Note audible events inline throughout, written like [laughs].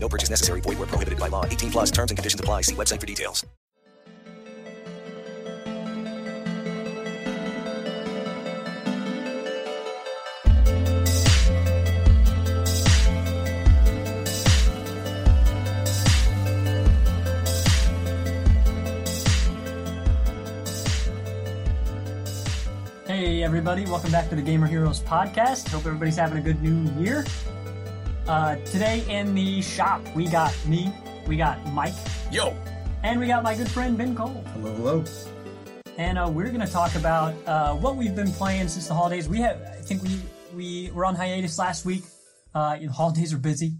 No purchase necessary. Void where prohibited by law. 18 plus terms and conditions apply. See website for details. Hey, everybody, welcome back to the Gamer Heroes podcast. Hope everybody's having a good new year. Uh, today in the shop, we got me, we got Mike, Yo, and we got my good friend Ben Cole. Hello, hello. And uh, we're going to talk about uh, what we've been playing since the holidays. We have, I think we we were on hiatus last week. Uh, you know, holidays are busy.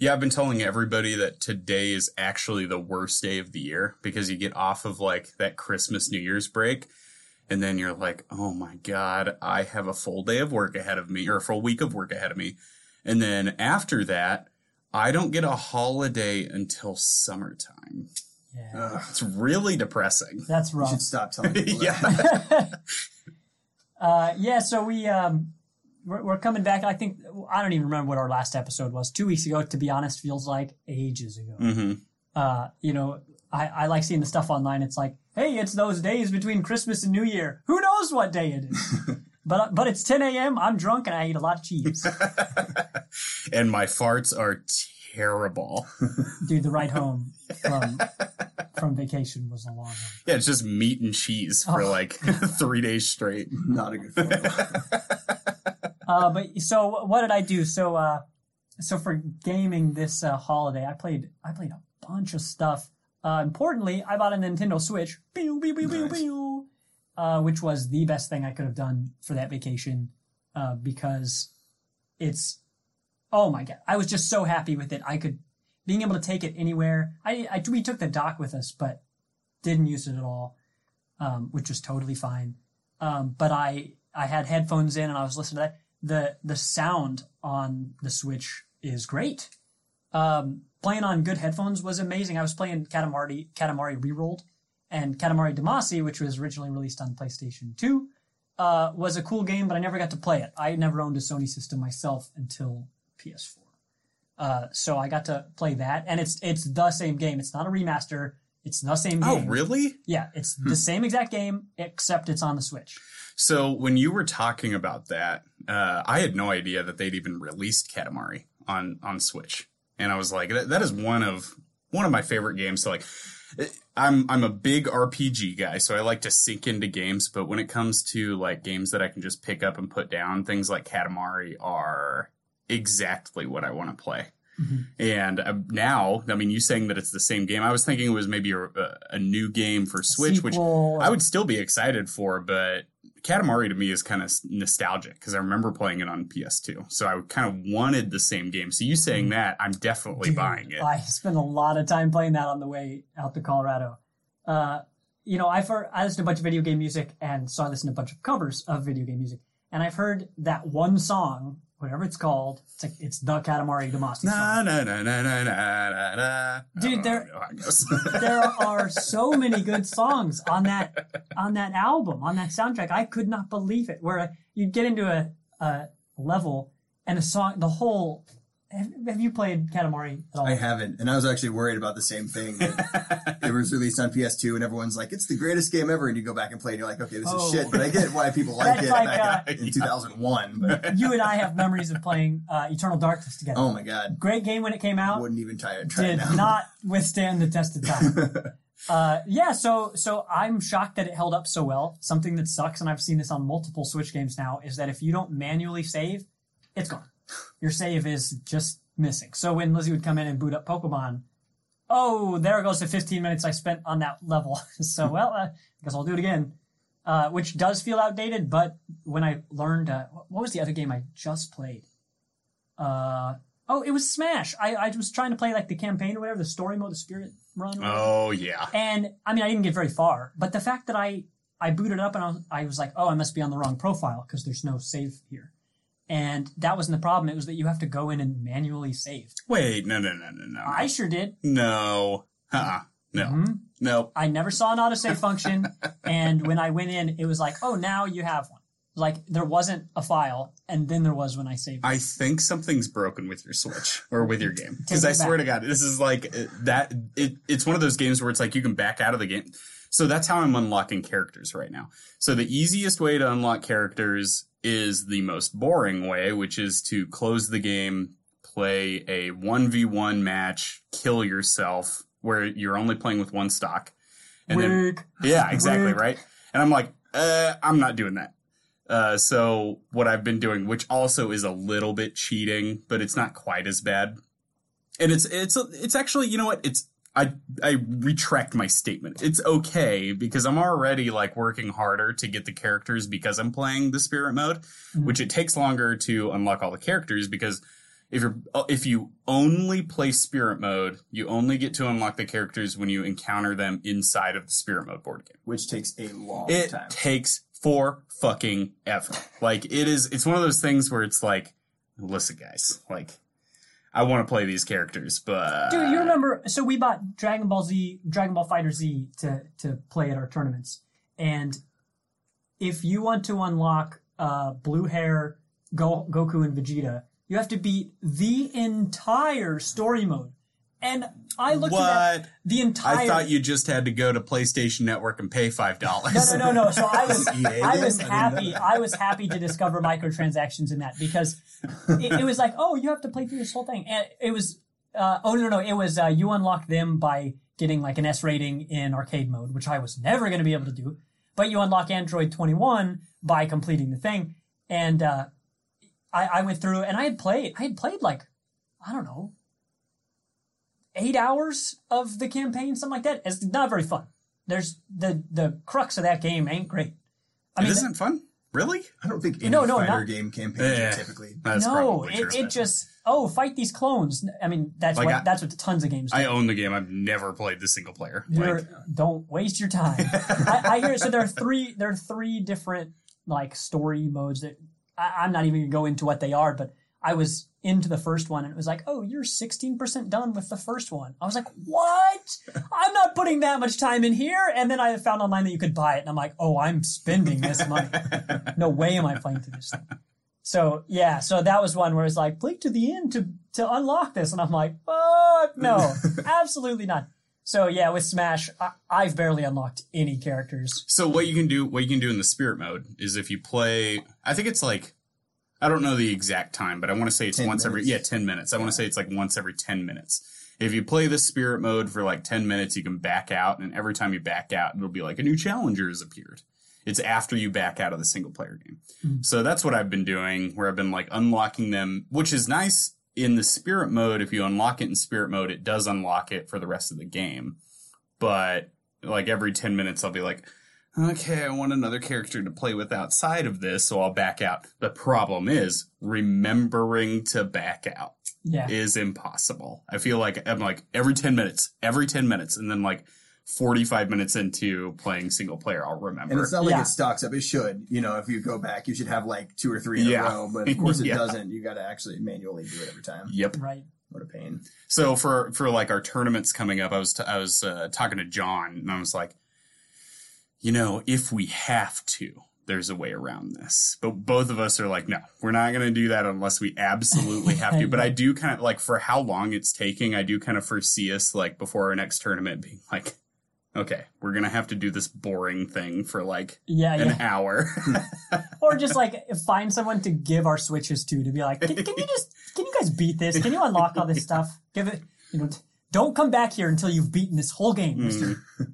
yeah, I've been telling everybody that today is actually the worst day of the year because you get off of like that Christmas New Year's break and then you're like, "Oh my god, I have a full day of work ahead of me or a full week of work ahead of me." And then after that, I don't get a holiday until summertime. Yeah, It's really depressing. that's You rough. should stop telling people that. [laughs] yeah. [laughs] Uh, yeah, so we um, we're, we're coming back. I think I don't even remember what our last episode was. Two weeks ago, to be honest, feels like ages ago. hmm Uh, you know, I, I like seeing the stuff online. It's like, hey, it's those days between Christmas and New Year. Who knows what day it is? [laughs] but but it's 10 a.m. I'm drunk and I ate a lot of cheese. [laughs] and my farts are terrible. [laughs] Dude, the ride home from from vacation was a long one. Yeah, it's just meat and cheese for Oh. like [laughs] three days straight. Not a good photo. Uh, but so what did I do? So uh, so for gaming this uh, holiday, I played I played a bunch of stuff. Uh, importantly, I bought a Nintendo Switch, pew, pew, pew, pew, pew, uh, which was the best thing I could have done for that vacation uh, because it's oh my god, I was just so happy with it. I could being able to take it anywhere. I, I we took the dock with us, but didn't use it at all, um, which was totally fine. Um, but I I had headphones in and I was listening to that. The the sound on the Switch is great. Um, playing on good headphones was amazing. I was playing Katamari Katamari Rerolled and Katamari Damacy, which was originally released on PlayStation 2, uh, was a cool game, but I never got to play it. I never owned a Sony system myself until PS4. Uh, so I got to play that, and it's it's the same game. It's not a remaster. It's the same game. Oh, really? Yeah, it's the same exact game except it's on the Switch. So when you were talking about that, uh, I had no idea that they'd even released Katamari on on Switch, and I was like, that, that is one of one of my favorite games. So like, I'm I'm a big RPG guy, so I like to sink into games. But when it comes to like games that I can just pick up and put down, things like Katamari are exactly what I want to play. And uh, now, I mean, you saying that it's the same game. I was thinking it was maybe a, a new game for Switch, which I would still be excited for, but Katamari to me is kind of nostalgic because I remember playing it on PS2. So I kind of wanted the same game. So you saying that, I'm definitely Dude, buying it. I spent a lot of time playing that on the way out to Colorado. Uh, you know, I've heard, I listened to a bunch of video game music and so I listened to a bunch of covers of video game music. And I've heard that one song, whatever it's called, it's like it's the Katamari Damacy song. na na na na na na na. Dude, there- don't know how it goes. [laughs] there are so many good songs on that on that album, on that soundtrack. I could not believe it. Where you'd get into a, a level and a song, the whole. Have, have you played Katamari at all? I haven't, and I was actually worried about the same thing. [laughs] it was released on PS2, and everyone's like, "It's the greatest game ever," and you go back and play, and you're like, "Okay, this Oh. is shit," but I get why people like it like, back uh, [laughs] in 2001. But [laughs] you and I have memories of playing uh, Eternal Darkness together. oh my god, Great game when it came out. wouldn't even try it. Try Did it not withstand the test of time. uh, yeah, so so I'm shocked that it held up so well. Something that sucks, and I've seen this on multiple Switch games now, is that if you don't manually save, it's gone. Your save is just missing. So when Lizzie would come in and boot up Pokemon, oh, there goes the 15 minutes I spent on that level. [laughs] so well, uh, I guess I'll do it again. Uh, which does feel outdated, but when I learned, uh, what was the other game I just played? Uh, oh, it was Smash. I, I was trying to play like the campaign or whatever, the story mode, the spirit run. Oh yeah. And I mean, I didn't get very far, but the fact that I I booted up and I was, I was like, oh, I must be on the wrong profile because there's no save here. And that wasn't the problem. It was that you have to go in and manually save. Wait, no, no, no, no, no. I sure did. no. Uh-uh. No. Mhm. No. I never saw an autosave [laughs] function. and when I went in, it was like, oh, now you have one. Like there wasn't a file, and then there was when I saved. I think something's broken with your Switch or with your game because I it swear to. God, this is like uh, that. It, it's one of those games where it's like you can back out of the game. So that's how I'm unlocking characters right now. So the easiest way to unlock characters is the most boring way, which is to close the game, play a one v one match, kill yourself, where you're only playing with one stock, and then yeah, exactly, right? And I'm like, uh, I'm not doing that. Uh, so what I've been doing, which also is a little bit cheating, but it's not quite as bad. And it's it's it's actually, you know what? It's I I retract my statement. It's okay because I'm already like working harder to get the characters because I'm playing the spirit mode, Mhm. which it takes longer to unlock all the characters because if you're if you only play spirit mode, you only get to unlock the characters when you encounter them inside of the spirit mode board game. which takes a long It time. takes for fucking ever. Like it is it's one of those things where it's like listen guys, like I want to play these characters, but Dude, you remember? So we bought Dragon Ball Z, Dragon Ball Fighter Z to to play at our tournaments, and if you want to unlock uh, blue hair Go- Goku and Vegeta, you have to beat the entire story mode. And I looked at the entire. I thought you just had to go to PlayStation Network and pay five dollars. No, no, no, no. So I was, [laughs] I was happy. I was happy to discover microtransactions in that because it, it was like, oh, you have to play through this whole thing, and it was, uh, oh no, no, it was uh, you unlock them by getting like an S rating in arcade mode, which I was never going to be able to do, but you unlock Android 21 by completing the thing, and uh, I, I went through and I had played, I had played like, I don't know, eight hours of the campaign, something like that. It's not very fun. There's the the crux of that game ain't great. I it mean, isn't fun, really. I don't think any No, no, fighter not- game campaigns Yeah. are typically. That's no, it, it just oh fight these clones. I mean that's Like, what I- that's what tons of games. Do. I own the game. I've never played the single player. Like, don't waste your time. [laughs] I, I hear so there are three there are three different like story modes that I, I'm not even gonna go into what they are, but I was into the first one and it was like, oh, you're 16% done with the first one. I was like, what? [laughs] I'm not putting that much time in here. And then I found online that you could buy it, and I'm like, oh, I'm spending this money. [laughs] no way am I playing through this thing. So yeah, so that was one where it's like, play to the end to to unlock this, and I'm like, fuck no, [laughs] absolutely not. So yeah, with Smash, I, I've barely unlocked any characters. So what you can do, what you can do in the spirit mode is if you play, I think it's like, I don't know the exact time, but I want to say it's 10 once every, yeah, 10 minutes. I want to say it's like once every 10 minutes. If you play the spirit mode for like 10 minutes, you can back out. And every time you back out, it'll be like a new challenger has appeared. It's after you back out of the single player game. Hmm. So that's what I've been doing where I've been like unlocking them, which is nice in the spirit mode. If you unlock it in spirit mode, it does unlock it for the rest of the game. But like every 10 minutes, I'll be like, okay, I want another character to play with outside of this, so I'll back out. The problem is remembering to back out Yeah, is impossible. I feel like I'm like every 10 minutes, every 10 minutes, and then like 45 minutes into playing single player, I'll remember. And it's not like Yeah. it stocks up. It should. You know, if you go back, you should have like two or three in Yeah. a row. But of [laughs] course, it Yeah. doesn't. You got to actually manually do it every time. yep. right. What a pain. So for for like our tournaments coming up, I was t- I was uh, talking to John, and I was like, you know, if we have to, there's a way around this. But both of us are like, no, we're not going to do that unless we absolutely have to. [laughs] But I do kind of like for how long it's taking, I do kind of foresee us like before our next tournament being like, okay, we're gonna have to do this boring thing for like Yeah, an yeah. hour. [laughs] Or just like find someone to give our switches to to be like, can, can you just can you guys beat this? Can you unlock all this [laughs] stuff? Give it, you know. Don't come back here until you've beaten this whole game, Mm.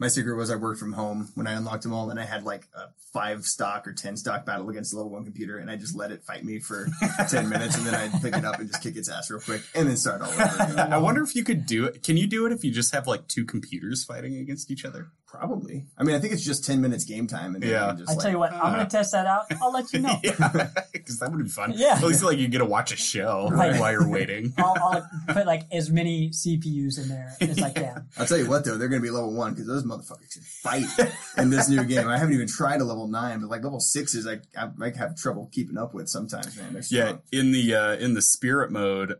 My secret was I worked from home when I unlocked them all, and I had like a five stock or ten stock battle against the level one computer, and I just let it fight me for [laughs] ten minutes, and then I'd pick it up and just kick its ass real quick, and then start all over [laughs] again. I wonder if you could do it. Can you do it if you just have like two computers fighting against each other? Probably. I mean, I think it's just ten minutes game time, and Yeah. just I like, tell you what, I'm uh, gonna test that out. I'll let you [laughs] know. yeah, because that would be fun. Yeah. At least like you get to watch a show Right. while you're waiting. [laughs] I'll, I'll put like as many CPUs in there as I can. [laughs] I'll tell you what though, they're gonna be level one because those motherfuckers can fight in this new game. I haven't even tried a level nine, but like level sixes, I I might have trouble keeping up with sometimes. Man, Yeah, strong. in the uh, in the spirit mode,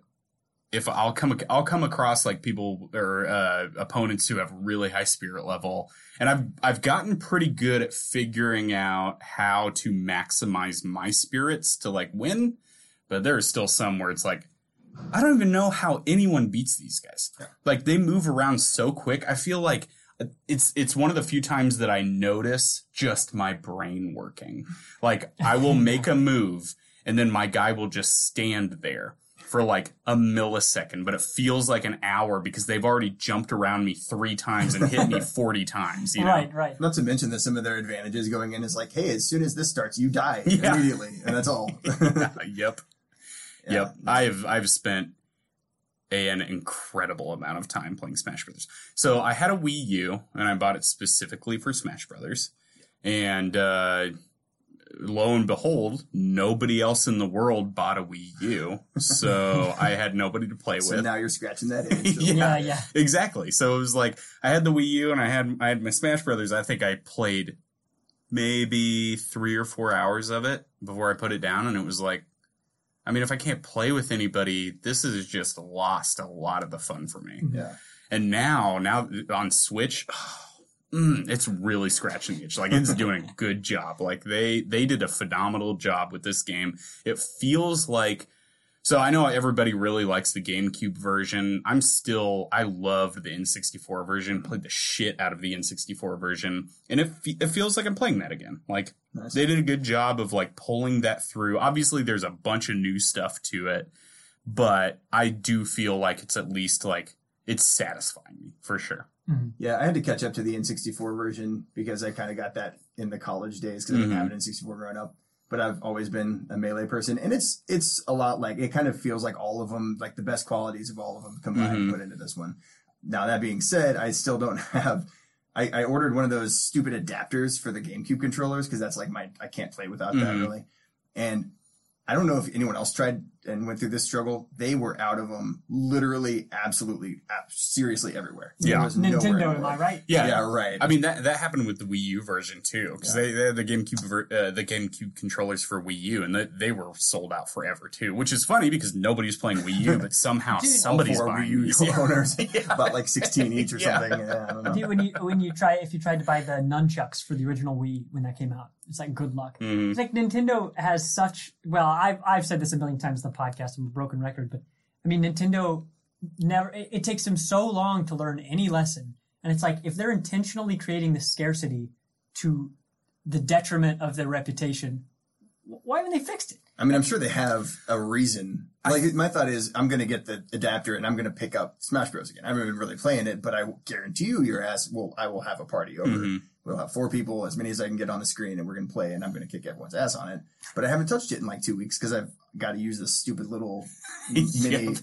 if I'll come I'll come across like people or uh, opponents who have really high spirit level, and I've I've gotten pretty good at figuring out how to maximize my spirits to like win, but there are still some where it's like. I don't even know how anyone beats these guys. Like they move around so quick. I feel like it's it's one of the few times that I notice just my brain working. Like I will [laughs] make a move and then my guy will just stand there for like a millisecond, but it feels like an hour because they've already jumped around me three times and hit me [laughs] 40 times, you know? Right, right. Not to mention that some of their advantages going in is like, hey, as soon as this starts, you die [laughs] Yeah. immediately, and that's all. [laughs] yep. Yeah. Yep. I've I've spent an incredible amount of time playing Smash Brothers. So I had a Wii U and I bought it specifically for Smash Brothers. And uh lo and behold, nobody else in the world bought a Wii U. So [laughs] I had nobody to play with. So with. now you're scratching that itch. Yeah. [laughs] Yeah, yeah. Exactly. So it was like I had the Wii U and I had I had my Smash Brothers. I think I played maybe three or four hours of it before I put it down, and it was like, I mean, if I can't play with anybody, this has just lost a lot of the fun for me. Yeah. And now, now on Switch, mm, it's really scratching the itch. Like it's doing a good job. Like they they did a phenomenal job with this game. It feels like so I know everybody really likes the GameCube version. I'm still I loved the N64 version. Played the shit out of the N64 version, and it fe- it feels like I'm playing that again. Like Nice. they did a good job of like pulling that through. Obviously, there's a bunch of new stuff to it, but I do feel like it's at least like it's satisfying me for sure. Yeah, I had to catch up to the N64 version because I kind of got that in the college days because I didn't have an N64 growing up. But I've always been a melee person, and it's it's a lot like it kind of feels like all of them, like the best qualities of all of them combined, Mhm. put into this one. Now that being said, I still don't [laughs] have. I, I ordered one of those stupid adapters for the GameCube controllers because that's like my I can't play without that Mhm. really. And I don't know if anyone else tried and went through this struggle. They were out of them, literally, absolutely, ab- seriously everywhere. There Yeah. Nintendo, am. I right? Yeah, Yeah, right. I mean that that happened with the Wii U version too, because Yeah. they, they had the GameCube ver- uh, the GameCube controllers for Wii U, and they, they were sold out forever too. Which is funny because nobody's playing Wii U, but somehow Dude. somebody's four buying Wii U these. [laughs] Yeah. owners, [laughs] Yeah. about like sixteen each or Yeah. something. Yeah, I don't know. Dude, when you when you try if you tried to buy the nunchucks for the original Wii when that came out, it's like good luck. Mhm. It's like Nintendo has such well, I've I've said this a million times in the podcast. I'm a broken record, but I mean Nintendo never. It, it takes them so long to learn any lesson, and it's like if they're intentionally creating this scarcity to the detriment of their reputation, why haven't they fixed it? I mean, I'm sure they have a reason. Like my thought is, I'm going to get the adapter and I'm going to pick up Smash Bros. again. I haven't been really playing it, but I guarantee you, your ass will. I will have a party over. Mhm. We'll have four people, as many as I can get on the screen, and we're going to play. And I'm going to kick everyone's ass on it. But I haven't touched it in like two weeks because I've got to use this stupid little [laughs] mini.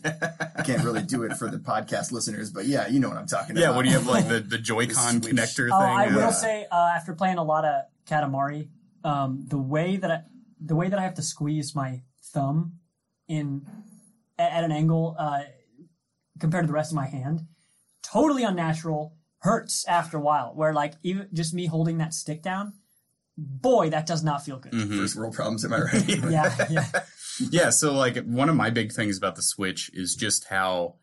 I can't really do it for the podcast listeners, but yeah, you know what I'm talking Yeah, about. Yeah, what do you have like the the [laughs] Joy-Con Switch. connector Oh, thing? I Yeah. will say uh, after playing a lot of Katamari, um, the way that I, the way that I have to squeeze my thumb in at, at an angle uh, compared to the rest of my hand, totally unnatural. Hurts after a while. Where like even just me holding that stick down, boy, that does not feel good. Mhm. First world problems, am I right? [laughs] Yeah, yeah. [laughs] yeah so like one of my big things about the switch is just how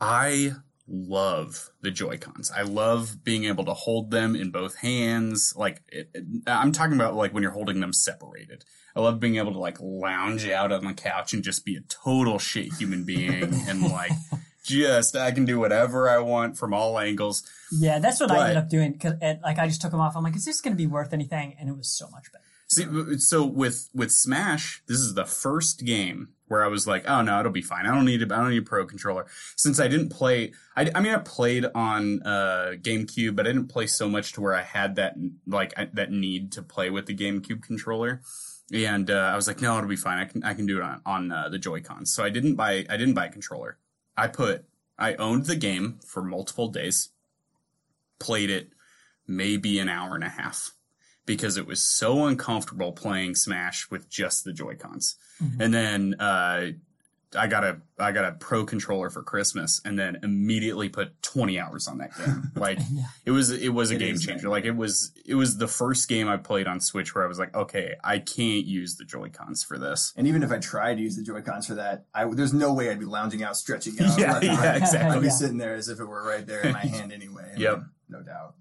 i love the joy cons i love being able to hold them in both hands like it, it- i'm talking about like when you're holding them separated i love being able to like lounge out on the couch and just be a total shit human being [laughs] and like just i can do whatever i want from all angles Yeah, that's what I ended up doing. Cause and, like I just took them off. I'm like, is this going to be worth anything? And it was so much better. See, so with with Smash, this is the first game where I was like, oh no, it'll be fine. I don't need a, I don't need a pro controller since I didn't play. I, I mean, I played on uh, GameCube, but I didn't play so much to where I had that like I, that need to play with the GameCube controller. And uh, I was like, no, it'll be fine. I can I can do it on on uh, the Joy Cons. So I didn't buy I didn't buy a controller. I put I owned the game for multiple days, played it maybe an hour and a half because it was so uncomfortable playing Smash with just the Joy Cons. And then uh, I got a I got a pro controller for Christmas, and then immediately put 20 hours on that game. [laughs] Like it was it was a It game changer. that Like it was it was the first game I played on Switch where I was like, okay, I can't use the Joy Cons for this. And even if I tried to use the Joy Cons for that, I, there's no way I'd be lounging out, stretching out. [laughs] Yeah, yeah, right. exactly. I'd be Yeah. sitting there as if it were right there in my [laughs] hand anyway. Yep. mean, No doubt.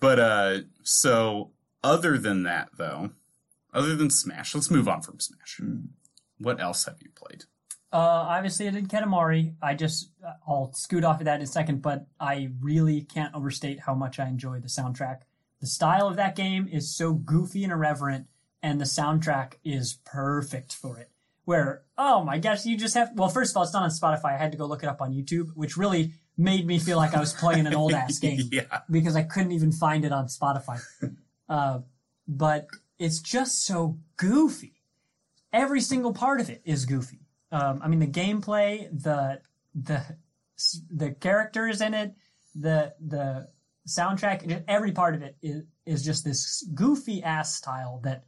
But uh, so other than that, though, other than Smash, let's move on from Smash. What else have you played? Uh, obviously, I did Katamari. I just, uh, I'll scoot off of that in a second, but I really can't overstate how much I enjoy the soundtrack. The style of that game is so goofy and irreverent, and the soundtrack is perfect for it. Where, oh my gosh, you just have, well, first of all, it's not on Spotify. I had to go look it up on YouTube, which really made me feel like I was playing an old ass [laughs] game yeah, because I couldn't even find it on Spotify. [laughs] Uh, but it's just so goofy. Every single part of it is goofy. Um, I mean, the gameplay, the the the characters in it, the the soundtrack, every part of it is is just this goofy ass style that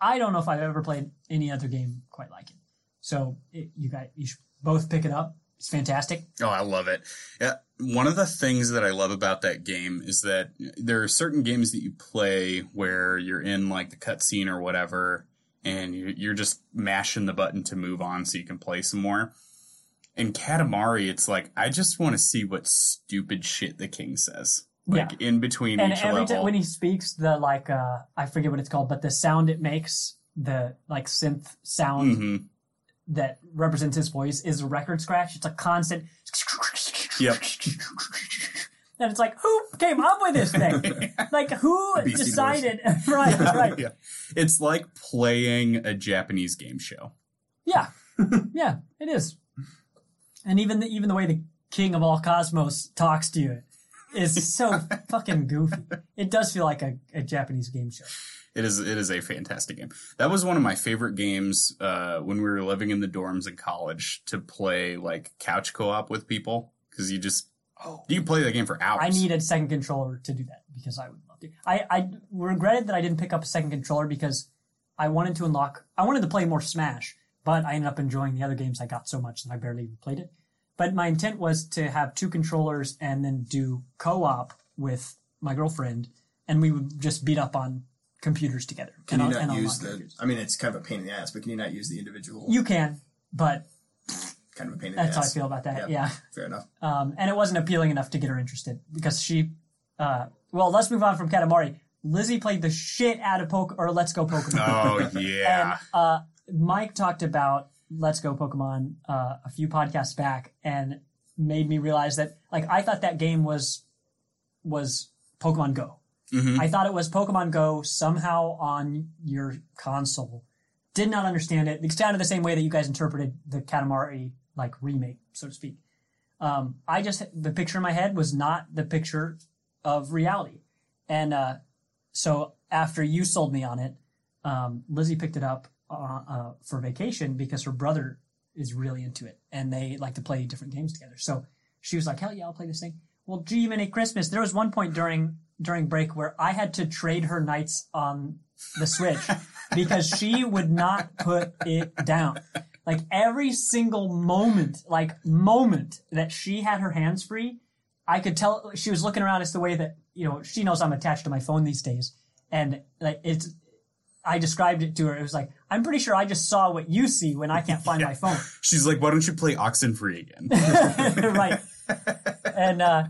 I don't know if I've ever played any other game quite like it. So it, you guys, you should both pick it up. It's fantastic. Oh, I love it. Yeah, one of the things that I love about that game is that there are certain games that you play where you're in like the cutscene or whatever, and you- you're just mashing the button to move on so you can play some more. In Katamari, it's like I just want to see what stupid shit the king says, like in between and each every level. time when he speaks the like uh i forget what it's called but the sound it makes the like synth sound Mhm. That represents his voice is a record scratch. It's a constant Yep. [laughs] and it's like who came up with this thing? [laughs] Like who decided? [laughs] Right right. Yeah, it's like playing a Japanese game show. yeah. Yeah it is. And even the, even the way the king of all cosmos talks to you is so [laughs] fucking goofy it does feel like a, a japanese game show It is it is a fantastic game. That was one of my favorite games uh, when we were living in the dorms in college to play like couch co-op with people because you just you can play that game for hours. I need a second controller to do that because I would love to. I, I regretted that I didn't pick up a second controller because I wanted to unlock, I wanted to play more Smash, but I ended up enjoying the other games I got so much that I barely even played it. But my intent was to have two controllers and then do co op with my girlfriend, and we would just beat up on computers together. Can and, you and not unlock use the? computers. I mean, it's kind of a pain in the ass, but can you not use the individual? You can, but kind of a pain in the ass. that's how I feel about that. Yep. Yeah. Fair enough. um, and it wasn't appealing enough to get her interested because she. Uh, well, let's move on from Katamari. Lizzie played the shit out of Poke or Let's Go Pokemon. Oh [laughs] yeah, And uh, Mike talked about Let's Go Pokemon uh, a few podcasts back and made me realize that like I thought that game was was Pokemon Go. I thought it was Pokemon Go somehow on your console. Did not understand it. It's kind of the same way that you guys interpreted the Katamari like remake, so to speak. Um, I just the picture in my head was not the picture of reality, and uh, so after you sold me on it, um, Lizzie picked it up uh, uh, for vacation because her brother is really into it and they like to play different games together. So she was like, "Hell yeah, I'll play this thing." Well, gee, many Christmas. There was one point during during break where I had to trade her nights on the Switch [laughs] because she would not put it down. Like every single moment, like moment that she had her hands free, I could tell she was looking around. It's the way that you know she knows I'm attached to my phone these days, and like it's. I described it to her. It was like I'm pretty sure I just saw what you see when I can't find my phone. [laughs] she's like, why don't you play Oxenfree again? [laughs] right. [laughs] And uh,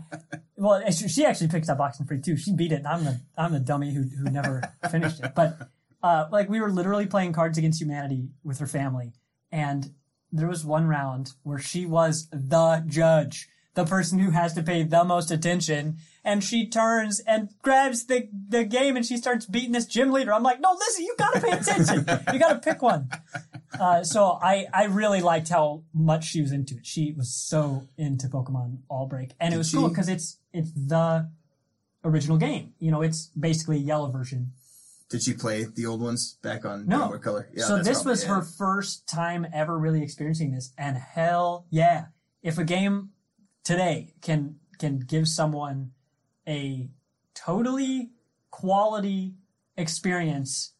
well, she actually picked up Oxenfree too. She beat it, I'm the I'm the dummy who who never finished it. But uh, like we were literally playing Cards Against Humanity with her family, and there was one round where she was the judge, the person who has to pay the most attention, and she turns and grabs the the game and she starts beating this gym leader. I'm like, no, listen, you gotta pay attention. You gotta pick one. Uh, so I, I really liked how much she was into it. She was so into Pokemon All Break, and it was cool because it's it's the original game. You know, it's basically a yellow version. Did she play the old ones back on No. Game Color? Yeah, so this probably was it. her first time ever really experiencing this, and hell yeah! If a game today can can give someone a totally quality experience,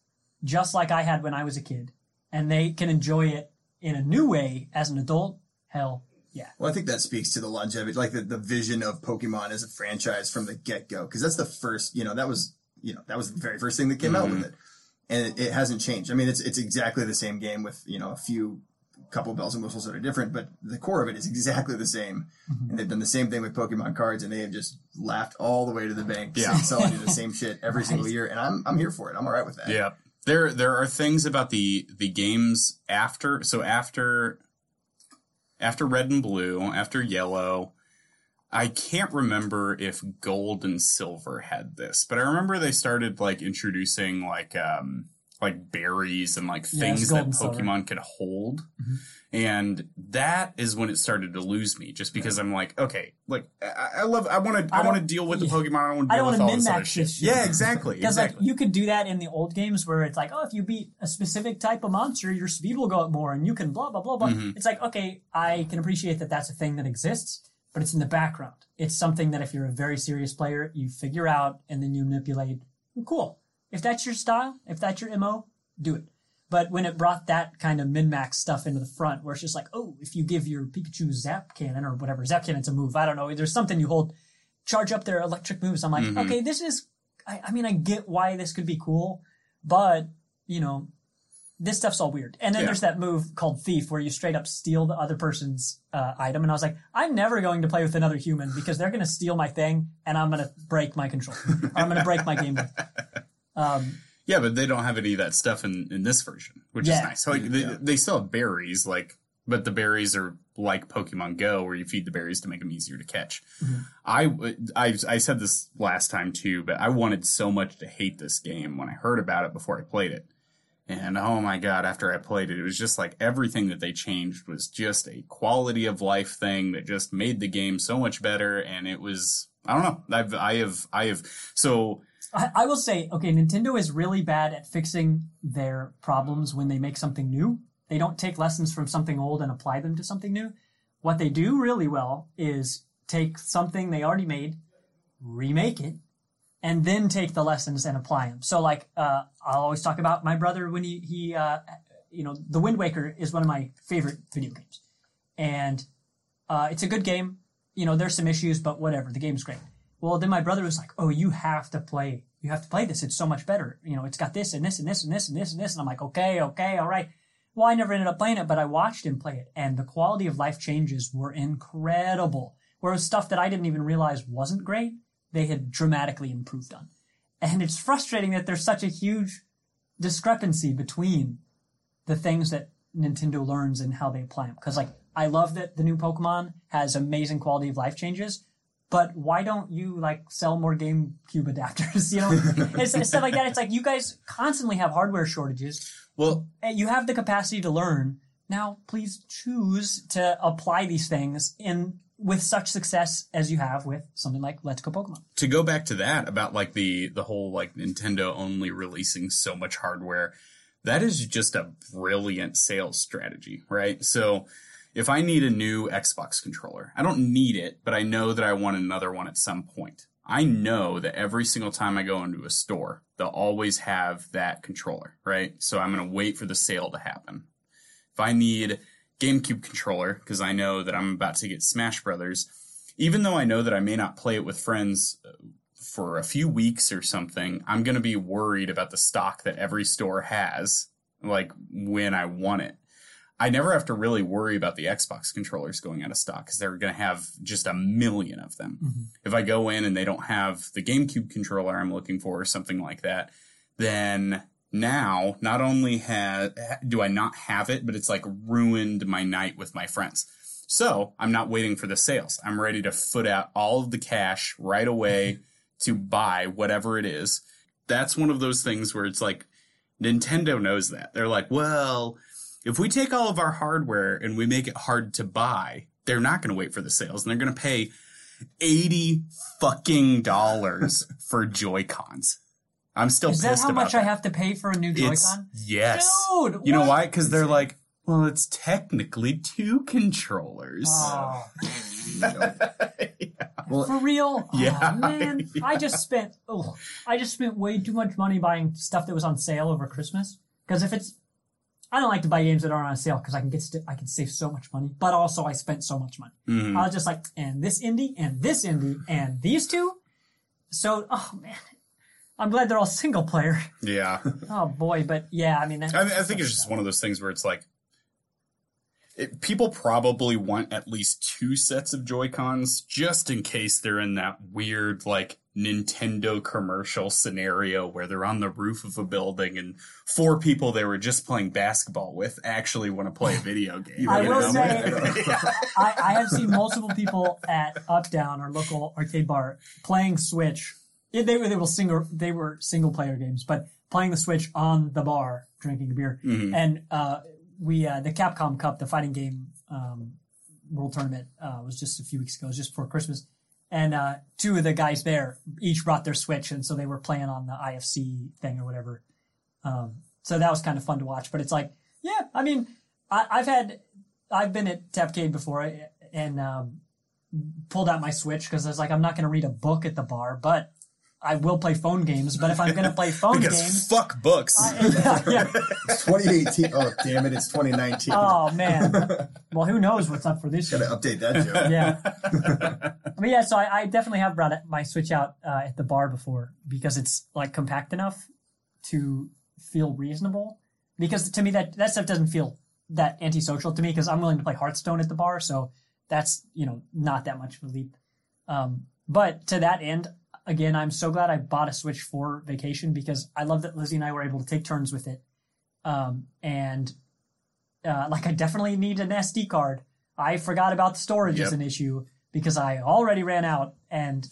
just like I had when I was a kid, and they can enjoy it in a new way as an adult, hell yeah. Well, I think that speaks to the longevity, like the, the vision of Pokemon as a franchise from the get go. Cause that's the first, you know, that was, you know, that was the very first thing that came out mm-hmm. with it. And it, it hasn't changed. I mean, it's, it's exactly the same game with, you know, a few couple bells and whistles that are different, but the core of it is exactly the same. And they've done the same thing with Pokemon cards and they have just laughed all the way to the bank, Yeah. selling you the same shit [laughs] every single year. And I'm, I'm here for it. I'm all right with that. Yeah. There there are things about the the games after so after after red and blue, after yellow, I can't remember if gold and silver had this, but I remember they started like introducing like um like berries and like Yes, things that. Pokemon could hold. Mhm. And that is when it started to lose me, just because I'm like, okay, like I, I love, I want to, I I, want to deal with the. Pokemon. I want to deal with all this shit. Yeah, exactly, Because exactly. like you could do that in the old games where it's like, oh, if you beat a specific type of monster, your speed will go up more, and you can blah blah blah blah. Mhm. It's like, okay, I can appreciate that that's a thing that exists, but it's in the background. It's something that if you're a very serious player, you figure out and then you manipulate. Cool. If that's your style, if that's your mo, do it. But when it brought that kind of min max stuff into the front, where it's just like, oh, if you give your Pikachu Zap Cannon or whatever, Zap Cannon's a move. I don't know. There's something you hold, charge up their electric moves. I'm like, Mhm. okay, this is. I, I mean, I get why this could be cool, but you know, this stuff's all weird. And then Yeah. there's that move called Thief, where you straight up steal the other person's uh, item. And I was like, I'm never going to play with another human because they're going to steal my thing, and I'm going to break my control. [laughs] I'm going to break my game. [laughs] Boy. Um, Yeah, but they don't have any of that stuff in, in this version, which Yeah. is nice. So like they, Yeah. they still have berries, like, but the berries are like Pokemon Go, where you feed the berries to make them easier to catch. Mhm. I, I I said this last time too, but I wanted so much to hate this game when I heard about it before I played it. And oh my god, after I played it, it was just like everything that they changed was just a quality of life thing that just made the game so much better. And it was, I don't know, I've, I have, I have, so I, I will say, okay, Nintendo is really bad at fixing their problems when they make something new. They don't take lessons from something old and apply them to something new. What they do really well is take something they already made, remake it, and then take the lessons and apply them. So, like, uh, I'll always talk about my brother when he, he uh, you know, The Wind Waker is one of my favorite video games. And uh, it's a good game. You know, there's some issues, but whatever. The game's great. Well, then my brother was like, "Oh, you have to play. You have to play this. It's so much better. You know, it's got this and this and this and this and this and this." And I'm like, "Okay, okay, all right." Well, I never ended up playing it, but I watched him play it, and the quality of life changes were incredible. Whereas stuff that I didn't even realize wasn't great, they had dramatically improved on. And it's frustrating that there's such a huge discrepancy between the things that Nintendo learns and how they apply them. Because like, I love that the new Pokemon has amazing quality of life changes, but why don't you like sell more GameCube adapters? [laughs] You know, it's, it's stuff like that. It's like you guys constantly have hardware shortages. well, You have the capacity to learn. Now, please choose to apply these things in with such success as you have with something like Let's Go Pokemon. to go back to that about like the the whole like Nintendo only releasing so much hardware, that is just a brilliant sales strategy, right? So if I need a new Xbox controller, I don't need it, but I know that I want another one at some point. I know that every single time I go into a store, they'll always have that controller, right? So I'm going to wait for the sale to happen. If I need GameCube controller because I know that I'm about to get Smash Brothers, even though I know that I may not play it with friends uh, for a few weeks or something, I'm going to be worried about the stock that every store has, like when I want it. I never have to really worry about the Xbox controllers going out of stock because they're going to have just a million of them. Mm-hmm. If I go in and they don't have the GameCube controller I'm looking for or something like that, then now not only ha- do I not have it, but it's like ruined my night with my friends. So I'm not waiting for the sales. I'm ready to foot out all of the cash right away [laughs] to buy whatever it is. That's one of those things where it's like Nintendo knows that. They're like, well, if we take all of our hardware and we make it hard to buy, they're not going to wait for the sales and they're going to pay 80 fucking dollars [laughs] for Joy-Cons. I'm still pissed Is that how much that. I have to pay for a new It's- Joy-Con? yes. Dude, You know why? Because they're like, well, it's technically two controllers. Oh. [laughs] No. [laughs] Well, For real? Yeah. Oh, man. I just spent oh, I just spent way too much money buying stuff that was on sale over Christmas. Because if it's I don't like to buy games that aren't on sale because I can get st- I can save so much money. But also I spent so much money. Mhm. I was just like, and this indie, and this indie, and these two. So, oh man, I'm glad they're all [laughs] single player. Yeah. [laughs] Oh boy, but yeah, I mean, I, mean, I think it's just one of those things where it's like, it, people probably want at least two sets of Joy Cons just in case they're in that weird, like, Nintendo commercial scenario where they're on the roof of a building and four people they were just playing basketball with actually want to play a video game. I will know? say, [laughs] I, I have seen multiple people at Up Down, our local arcade bar, playing Switch. Yeah, They were they were single they were single player games, but playing the Switch on the bar, drinking a beer, Mhm. and uh, we uh, the Capcom Cup, the fighting game um, world tournament, uh, was just a few weeks ago. It was just before Christmas, and uh, two of the guys there each brought their Switch, and so they were playing on the IFC thing or whatever. Um, so that was kind of fun to watch. But it's like, yeah, I mean, I, I've had, I've been at Tapcade before and um, pulled out my Switch because I was like, I'm not going to read a book at the bar, but I will play phone games. But if I'm going to play [laughs] phone Because games, fuck books. I, yeah, [laughs] it's 2018. Oh, damn it. It's 2019. oh man. [laughs] Well, who knows what's up for this year? Gotta update that joke. yeah. but yeah, so I, I definitely have brought it- my Switch out uh, at the bar before because it's like compact enough to feel reasonable. Because to me, that that stuff doesn't feel that antisocial to me because I'm willing to play Hearthstone at the bar, so that's you know not that much of a leap. Um, but to that end, again, I'm so glad I bought a Switch for vacation because I love that Lizzie and I were able to take turns with it. Um, and uh, like I definitely need an SD card. I forgot about the storage as an issue because I already ran out and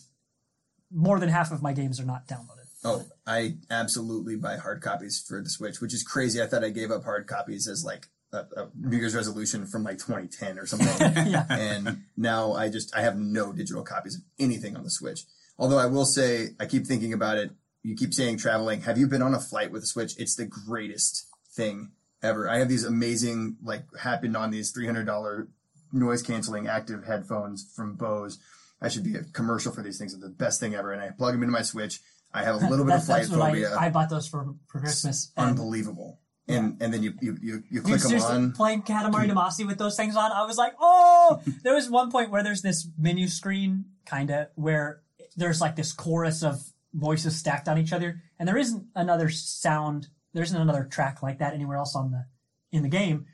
more than half of my games are not downloaded. Oh, I absolutely buy hard copies for the Switch, which is crazy. I thought I gave up hard copies as like a, a New Year's resolution from like 2010 or something. [laughs] yeah. and now I just I have no digital copies of anything on the Switch. Although I will say I keep thinking about it. You keep saying traveling. Have you been on a flight with a Switch? It's the greatest thing ever. I have these amazing like happened on these three hundred dollar noise canceling active headphones from Bose. I should be a commercial for these things. They're the best thing ever. And I plug them into my Switch. I have a little bit of [laughs] flight phobia. I, I bought those for, for Christmas. And Unbelievable. And and then you you you, you Dude, click them on. playing Katamari Damacy with those things on, I was like, oh! [laughs] there was one point where there's this menu screen, kinda, where there's like this chorus of voices stacked on each other, and there isn't another sound, there isn't another track like that anywhere else on the, in the game,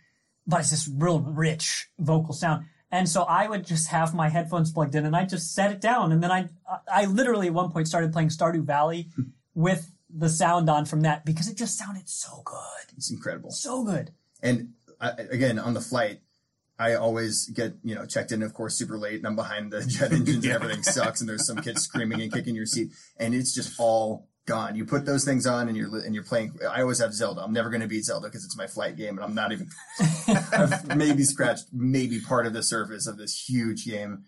but it's this real rich vocal sound. And so I would just have my headphones plugged in and I just set it down. And then I, I literally at one point started playing Stardew Valley hmm. with the sound on from that because it just sounded so good. It's incredible. So good. And I, again, on the flight, I always get, you know, checked in, of course, super late and I'm behind the [laughs] jet [laughs] engines and everything sucks and there's some kids screaming and kicking your seat and it's just all gone. You put those things on and you're, and you're playing. I always have Zelda. I'm never going to beat Zelda because it's my flight game and I'm not even, [laughs] I've maybe scratched maybe part of the surface of this huge game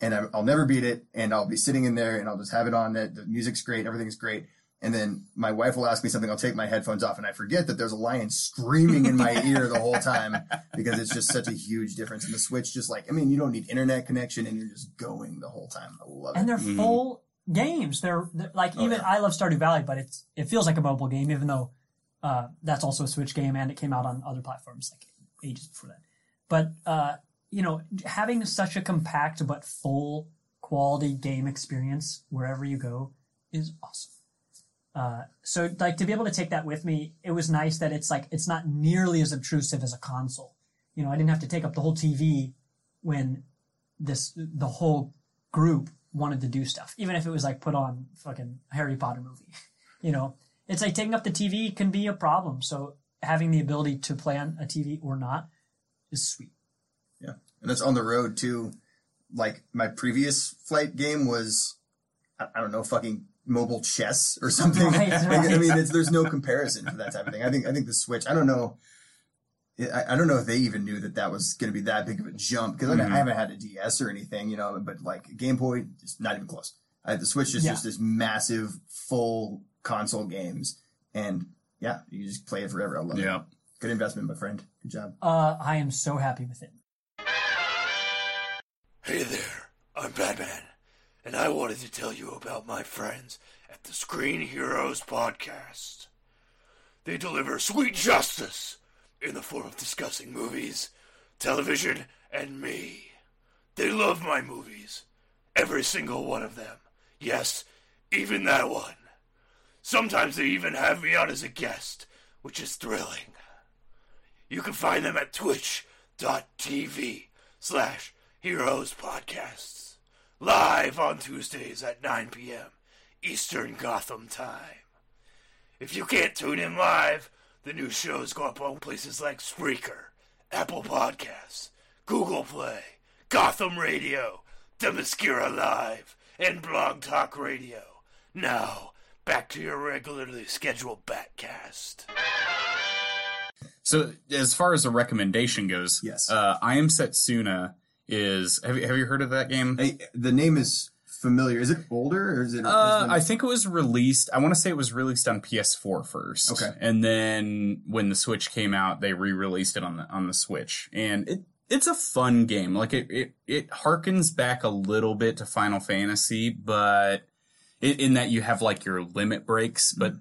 and I, I'll never beat it and I'll be sitting in there and I'll just have it on. That the music's great. Everything's great. And then my wife will ask me something. I'll take my headphones off and I forget that there's a lion screaming in my ear the whole time [laughs] because it's just such a huge difference. And the Switch just like, I mean, you don't need internet connection and you're just going the whole time. I love and it. And they're full games. They're, they're like Oh, even yeah. I love Stardew Valley, but it's it feels like a mobile game, even though uh, that's also a Switch game and it came out on other platforms like ages before that. But uh, you know, having such a compact but full quality game experience wherever you go is awesome. Uh, so like to be able to take that with me, it was nice that it's like it's not nearly as obtrusive as a console. You know, I didn't have to take up the whole TV when this the whole group wanted to do stuff, even if it was like put on fucking Harry Potter movie. [laughs] you know, it's like taking up the TV can be a problem. So having the ability to play on a TV or not is sweet. Yeah. And that's on the road too. Like my previous flight game was, I, I don't know, fucking mobile chess or something. Right, [laughs] right. I mean, it's, there's no comparison for that type of thing. I think, I think the Switch, I don't know. I, I don't know if they even knew that that was going to be that big of a jump because I, I haven't had a DS or anything, you know, but like Game Boy, just not even close. I, the Switch is Yeah. just this massive full console games. And yeah, you just play it forever. I love it. Yeah. Good investment, my friend. Good job. Uh, I am so happy with it. Hey there, I'm Batman, and I wanted to tell you about my friends at the Screen Heroes podcast. They deliver sweet justice in the form of discussing movies, television, and me. They love my movies, every single one of them. Yes, even that one. Sometimes they even have me on as a guest, which is thrilling. You can find them at twitch.tv slash heroes podcasts. Live on Tuesdays at 9 p.m. Eastern Gotham time. If you can't tune in live, the new shows go up on places like Spreaker, Apple Podcasts, Google Play, Gotham Radio, Themyscira Live, and Blog Talk Radio. Now, back to your regularly scheduled Batcast. So as far as a recommendation goes, Yes. uh, I am Setsuna is have you, have you heard of that game? Hey, the name is familiar. Is it older or is it? Uh, I think it was released. I want to say it was released on PS4 first. Okay. and then when the Switch came out, they re-released it on the on the Switch, and it it's a fun game. Like it it it harkens back a little bit to Final Fantasy, but in that you have like your limit breaks, but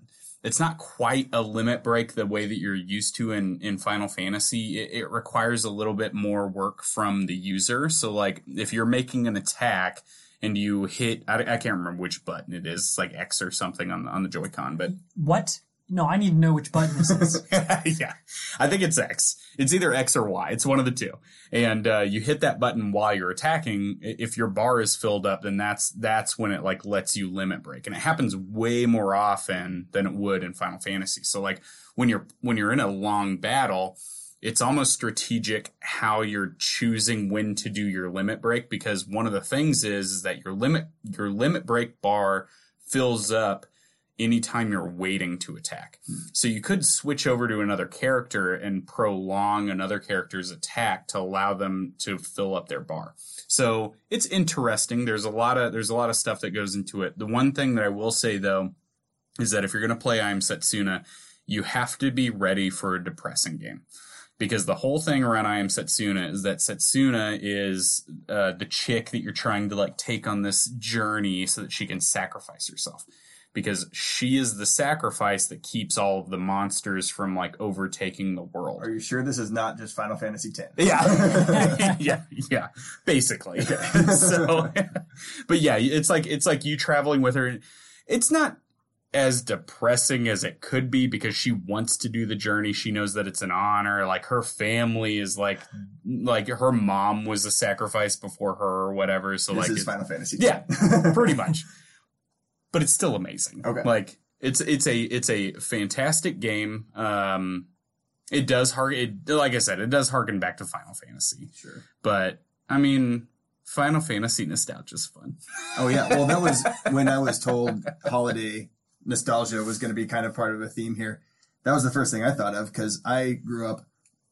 it's not quite a limit break the way that you're used to in, in Final Fantasy. It, it requires a little bit more work from the user. So like if you're making an attack and you hit, I, I can't remember which button it is, it's like X or something on, on the Joy-Con, but What? No, I need to know which button this is. [laughs] yeah, I think it's X. It's either X or Y. It's one of the two. And uh, you hit that button while you're attacking. If your bar is filled up, then that's that's when it like lets you limit break, and it happens way more often than it would in Final Fantasy. So like when you're when you're in a long battle. It's almost strategic how you're choosing when to do your limit break because one of the things is, is that your limit your limit break bar fills up anytime you're waiting to attack. So you could switch over to another character and prolong another character's attack to allow them to fill up their bar. So it's interesting. There's a lot of there's a lot of stuff that goes into it. The one thing that I will say though is that if you're going to play I Am Setsuna, you have to be ready for a depressing game. Because the whole thing around I Am Setsuna is that Setsuna is uh, the chick that you're trying to like take on this journey so that she can sacrifice herself because she is the sacrifice that keeps all of the monsters from like overtaking the world. Are you sure this is not just Final Fantasy X? [laughs] Yeah. [laughs] yeah, yeah, basically. [laughs] so, but yeah, it's like it's like you traveling with her. It's not as depressing as it could be because she wants to do the journey. She knows that it's an honor. Like her family is like like her mom was a sacrifice before her or whatever. So this like is Final Fantasy. yeah, pretty much. But it's still amazing. Okay. Like it's it's a it's a fantastic game. Um, it does hark. It like I said, it does harken back to Final Fantasy. Sure. But I mean, Final Fantasy nostalgia is fun. Oh yeah. Well, that was [laughs] when I was told holiday nostalgia was going to be kind of part of a theme here. That was the first thing I thought of because I grew up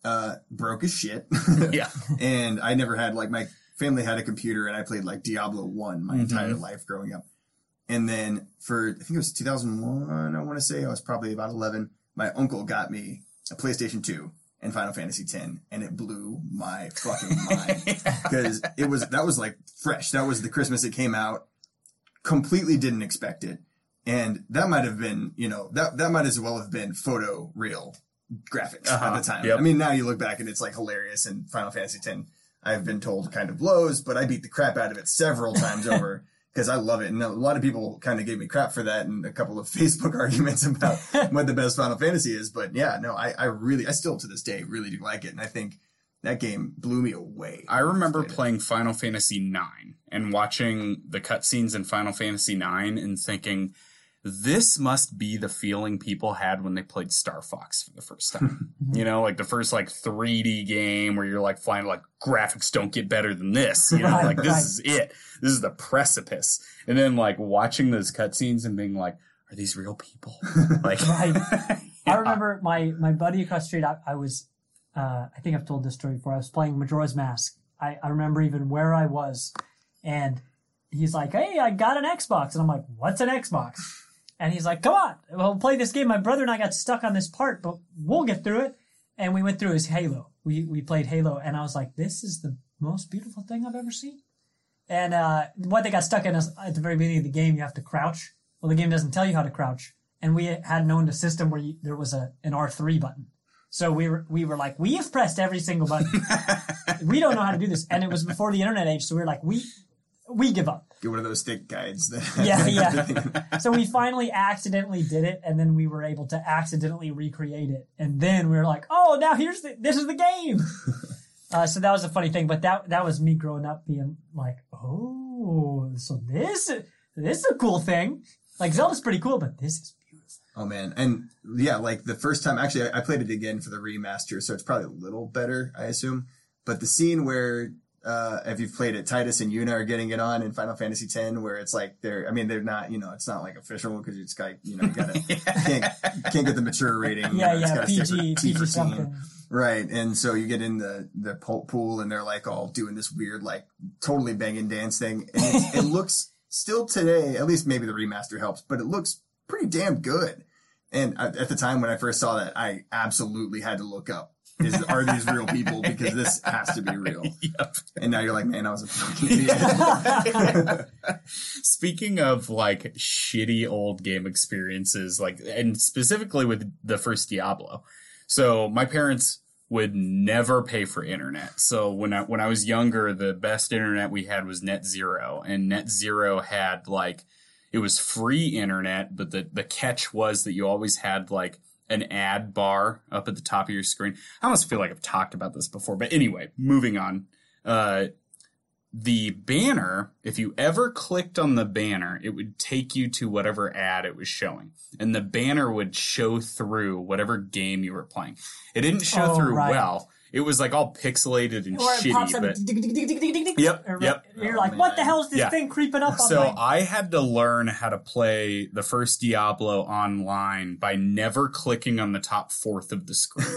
uh, broke as shit, [laughs] yeah. [laughs] and I never had like my family had a computer, and I played like Diablo One my Mhm. entire life growing up. And then for I think it was 2001, I want to say I was probably about 11. My uncle got me a PlayStation 2 and Final Fantasy 10, and it blew my fucking [laughs] mind because it was that was like fresh. That was the Christmas it came out. Completely didn't expect it, and that might have been you know that that might as well have been photo real graphics Uh-huh. at the time. Yep. I mean, now you look back and it's like hilarious. And Final Fantasy 10, I've been told kind of blows, but I beat the crap out of it several times [laughs] over. Because I love it, and a lot of people kind of gave me crap for that, and a couple of [laughs] Facebook arguments about [laughs] what the best Final Fantasy is. But yeah, no, I, I really, I still to this day really do like it, and I think that game blew me away. I remember playing Final Fantasy IX and watching the cutscenes in Final Fantasy IX and thinking, this must be the feeling people had when they played Star Fox for the first time. [laughs] you know, like the first like 3D game where you're like flying, like graphics don't get better than this. You know, Right, like this right. is it. This is the precipice. And then like watching those cutscenes and being like, are these real people? [laughs] Like, Right. [laughs] I remember my my buddy across the street. I, I was, uh, I think I've told this story before. I was playing Majora's Mask. I, I remember even where I was, and he's like, "Hey, I got an Xbox," and I'm like, "What's an Xbox?" And he's like, "Come on, we'll play this game." My brother and I got stuck on this part, but we'll get through it. And we went through his Halo. We we played Halo, and I was like, "This is the most beautiful thing I've ever seen." And uh, what they got stuck in is at the very beginning of the game, you have to crouch. Well, the game doesn't tell you how to crouch, and we had known a system where you, there was a an R three button. So we were we were like, we have pressed every single button. [laughs] we don't know how to do this, and it was before the internet age. So we were like, we we give up. Get one of those thick guides. That [laughs] Yeah, [laughs] yeah. [laughs] so we finally accidentally did it, and then we were able to accidentally recreate it, and then we were like, "Oh, now here's the this is the game." uh, so that was a funny thing, but that that was me growing up being like, "Oh, so this this is a cool thing." Like Zelda's pretty cool, but this is beautiful. Oh man, and yeah, like the first time, actually, I, I played it again for the remaster, so it's probably a little better, I assume. But the scene where, uh, if you've played it, Tidus and Yuna are getting it on in Final Fantasy X, where it's like they're, I mean, they're not, you know, it's not like official because it's got, you know, you gotta, you [laughs] can't, can't get the mature rating. you Yeah, know, yeah, gotta stay for PG, PG something. Right, and so you get in the the pool, and they're like all doing this weird, like totally banging dance thing, and it's, it [laughs] looks still today. At least maybe the remaster helps, but it looks pretty damn good. And at at the time when I first saw that, I absolutely had to look up: is are these real people? Because this has to be real. [laughs] Yep. And now you're like, man, I was a fucking [laughs] idiot. [laughs] Speaking of like shitty old game experiences, like, and specifically with the first Diablo. So my parents would never pay for internet. So when I, when I was younger, the best internet we had was Net Zero and Net Zero had like, it was free internet, but the, the catch was that you always had like an ad bar up at the top of your screen. I almost feel like I've talked about this before, but anyway, moving on. Uh, the banner, if you ever clicked on the banner, it would take you to whatever ad it was showing. And the banner would show through whatever game you were playing. It didn't show Oh, through right. well. It was like all pixelated and Or shitty, but dig, dig, dig. Yep, Or- yep. You're Oh, like, what the hell is this Yeah. thing creeping up on so my? I had to learn how to play the first Diablo online by never clicking on the top fourth of the screen.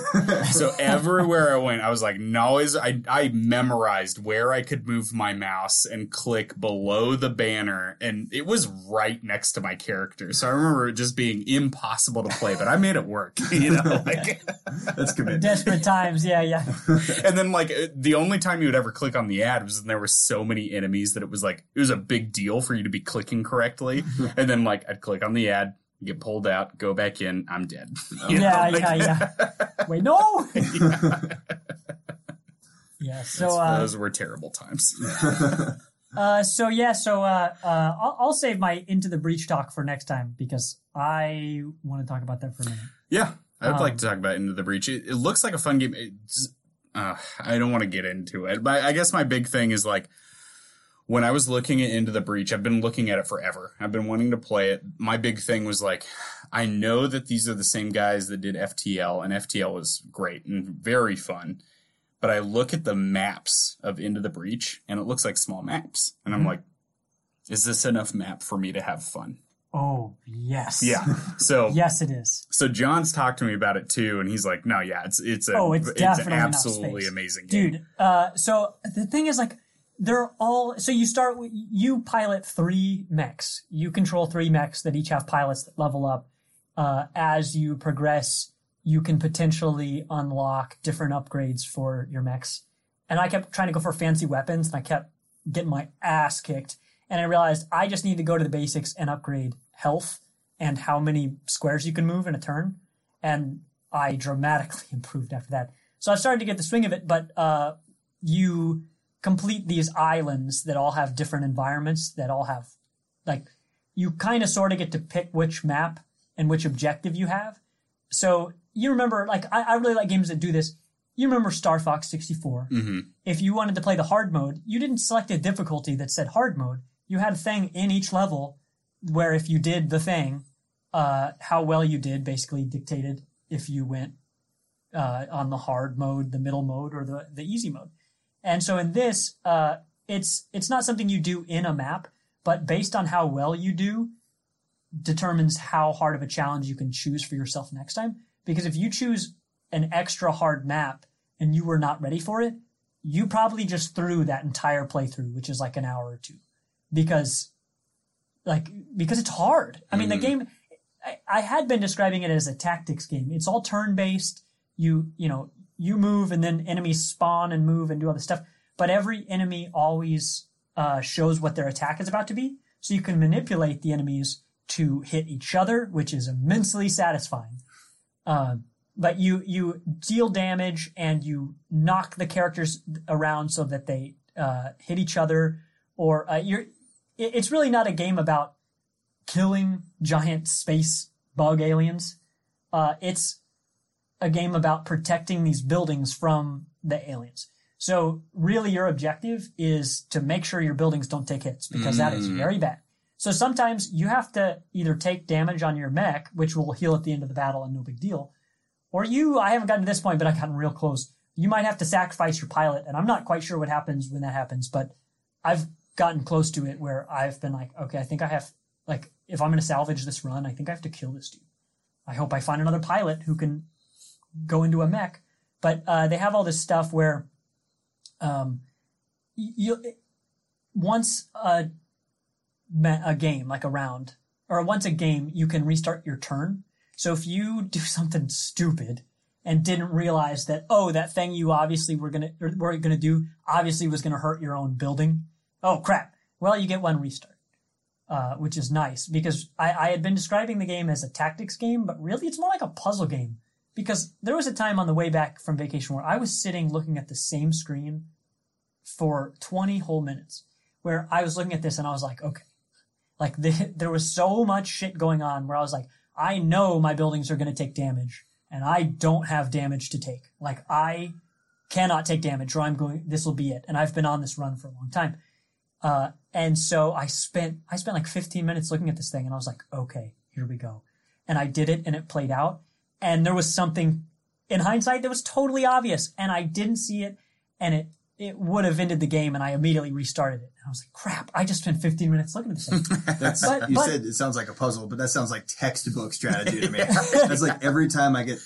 [laughs] so everywhere I went, I was like, no, is I I memorized where I could move my mouse and click below the banner, and it was right next to my character. So I remember it just being impossible to play, but I made it work. [laughs] You know, like, [laughs] That's commitment. Desperate times, yeah, yeah. [laughs] and then like uh, the only time you would ever click on the ad was when there were so many enemies that it was like it was a big deal for you to be clicking correctly. [laughs] and then like I'd click on the ad, get pulled out, go back in, I'm dead. [laughs] You know, yeah, like- yeah, yeah. Wait, no. yeah. So, uh, those were terrible times. uh, so yeah, so uh, uh, I'll, I'll save my into the breach talk for next time because I want to talk about that for a minute. Yeah, I'd Um, like to talk about Into the Breach. It, it looks like a fun game. It's, uh, I don't want to get into it, but I guess my big thing is like when I was looking at Into the Breach, I've been looking at it forever. I've been wanting to play it. My big thing was like, I know that these are the same guys that did FTL, and FTL was great and very fun. But I look at the maps of Into the Breach, and it looks like small maps, and I'm like, is this enough map for me to have fun? Oh yes. Yeah. [laughs] So Yes, it is. so John's talked to me about it too, and he's like, "No, yeah, it's it's a Oh, it's it's definitely an absolutely amazing game, dude uh so the thing is like they're all so you start with you pilot three mechs you control three mechs that each have pilots that level up uh as you progress you can potentially unlock different upgrades for your mechs and i kept trying to go for fancy weapons and i kept getting my ass kicked and i realized i just need to go to the basics and upgrade health and how many squares you can move in a turn and i dramatically [laughs] improved after that so I started to get the swing of it, but uh, you complete these islands that all have different environments that all have like you kind of sort of get to pick which map and which objective you have. So you remember, like I, I really like games that do this. You remember Star Fox 64. hmm If you wanted to play the hard mode, you didn't select a difficulty that said hard mode. You had a thing in each level where if you did the thing, uh, how well you did basically dictated if you went uh, on the hard mode, the middle mode, or the, the easy mode. And so in this, uh, it's it's not something you do in a map, but based on how well you do, determines how hard of a challenge you can choose for yourself next time. Because if you choose an extra hard map and you were not ready for it, you probably just threw that entire playthrough, which is like an hour or two, because like because it's hard. I mean, the game. I, I had been describing it as a tactics game. It's all turn based. You you know you move and then enemies spawn and move and do all this stuff. But every enemy always uh, shows what their attack is about to be, so you can manipulate the enemies to hit each other, which is immensely satisfying. Uh, but you you deal damage and you knock the characters around so that they uh, hit each other, or uh, you're. It- It's really not a game about killing giant space bug aliens. Uh, it's a game about protecting these buildings from the aliens. So really your objective is to make sure your buildings don't take hits because that is very bad. So sometimes you have to either take damage on your mech, which will heal at the end of the battle and no big deal, or you, I haven't gotten to this point, but I've gotten real close. You might have to sacrifice your pilot, and I'm not quite sure what happens when that happens, but I've gotten close to it where I've been like, okay, I think I have, like, if I'm going to salvage this run, I think I have to kill this dude. I hope I find another pilot who can go into a mech. But uh, they have all this stuff where, um, you once a a game like a round or once a game you can restart your turn. So if you [laughs] do something stupid and didn't realize that oh that thing you obviously were gonna were gonna do obviously was gonna hurt your own building. Oh crap! Well you get one restart uh, which is nice because I, I had been describing the game as a tactics game, but really it's more like a puzzle game. Because there was a time on the way back from vacation where I was sitting looking at the same screen for 20 whole minutes, where I was looking at this and I was like, okay, like the, [laughs] there was so much shit going on where I was like, I know my buildings are going to take damage and I don't have damage to take. Like I cannot take damage or I'm going, this will be it. And I've been on this run for a long time. Uh, and so I spent, I spent like 15 minutes looking at this thing and I was like, okay, here we go. And I did it and it played out. And there was something in hindsight that was totally obvious and I didn't see it and it, it would have ended the game and I immediately restarted it. And I was like, crap, I just spent 15 minutes looking at this thing. [laughs] That's But- you but- said it sounds like a puzzle, but that sounds like textbook strategy to me. [laughs] That's like every time I get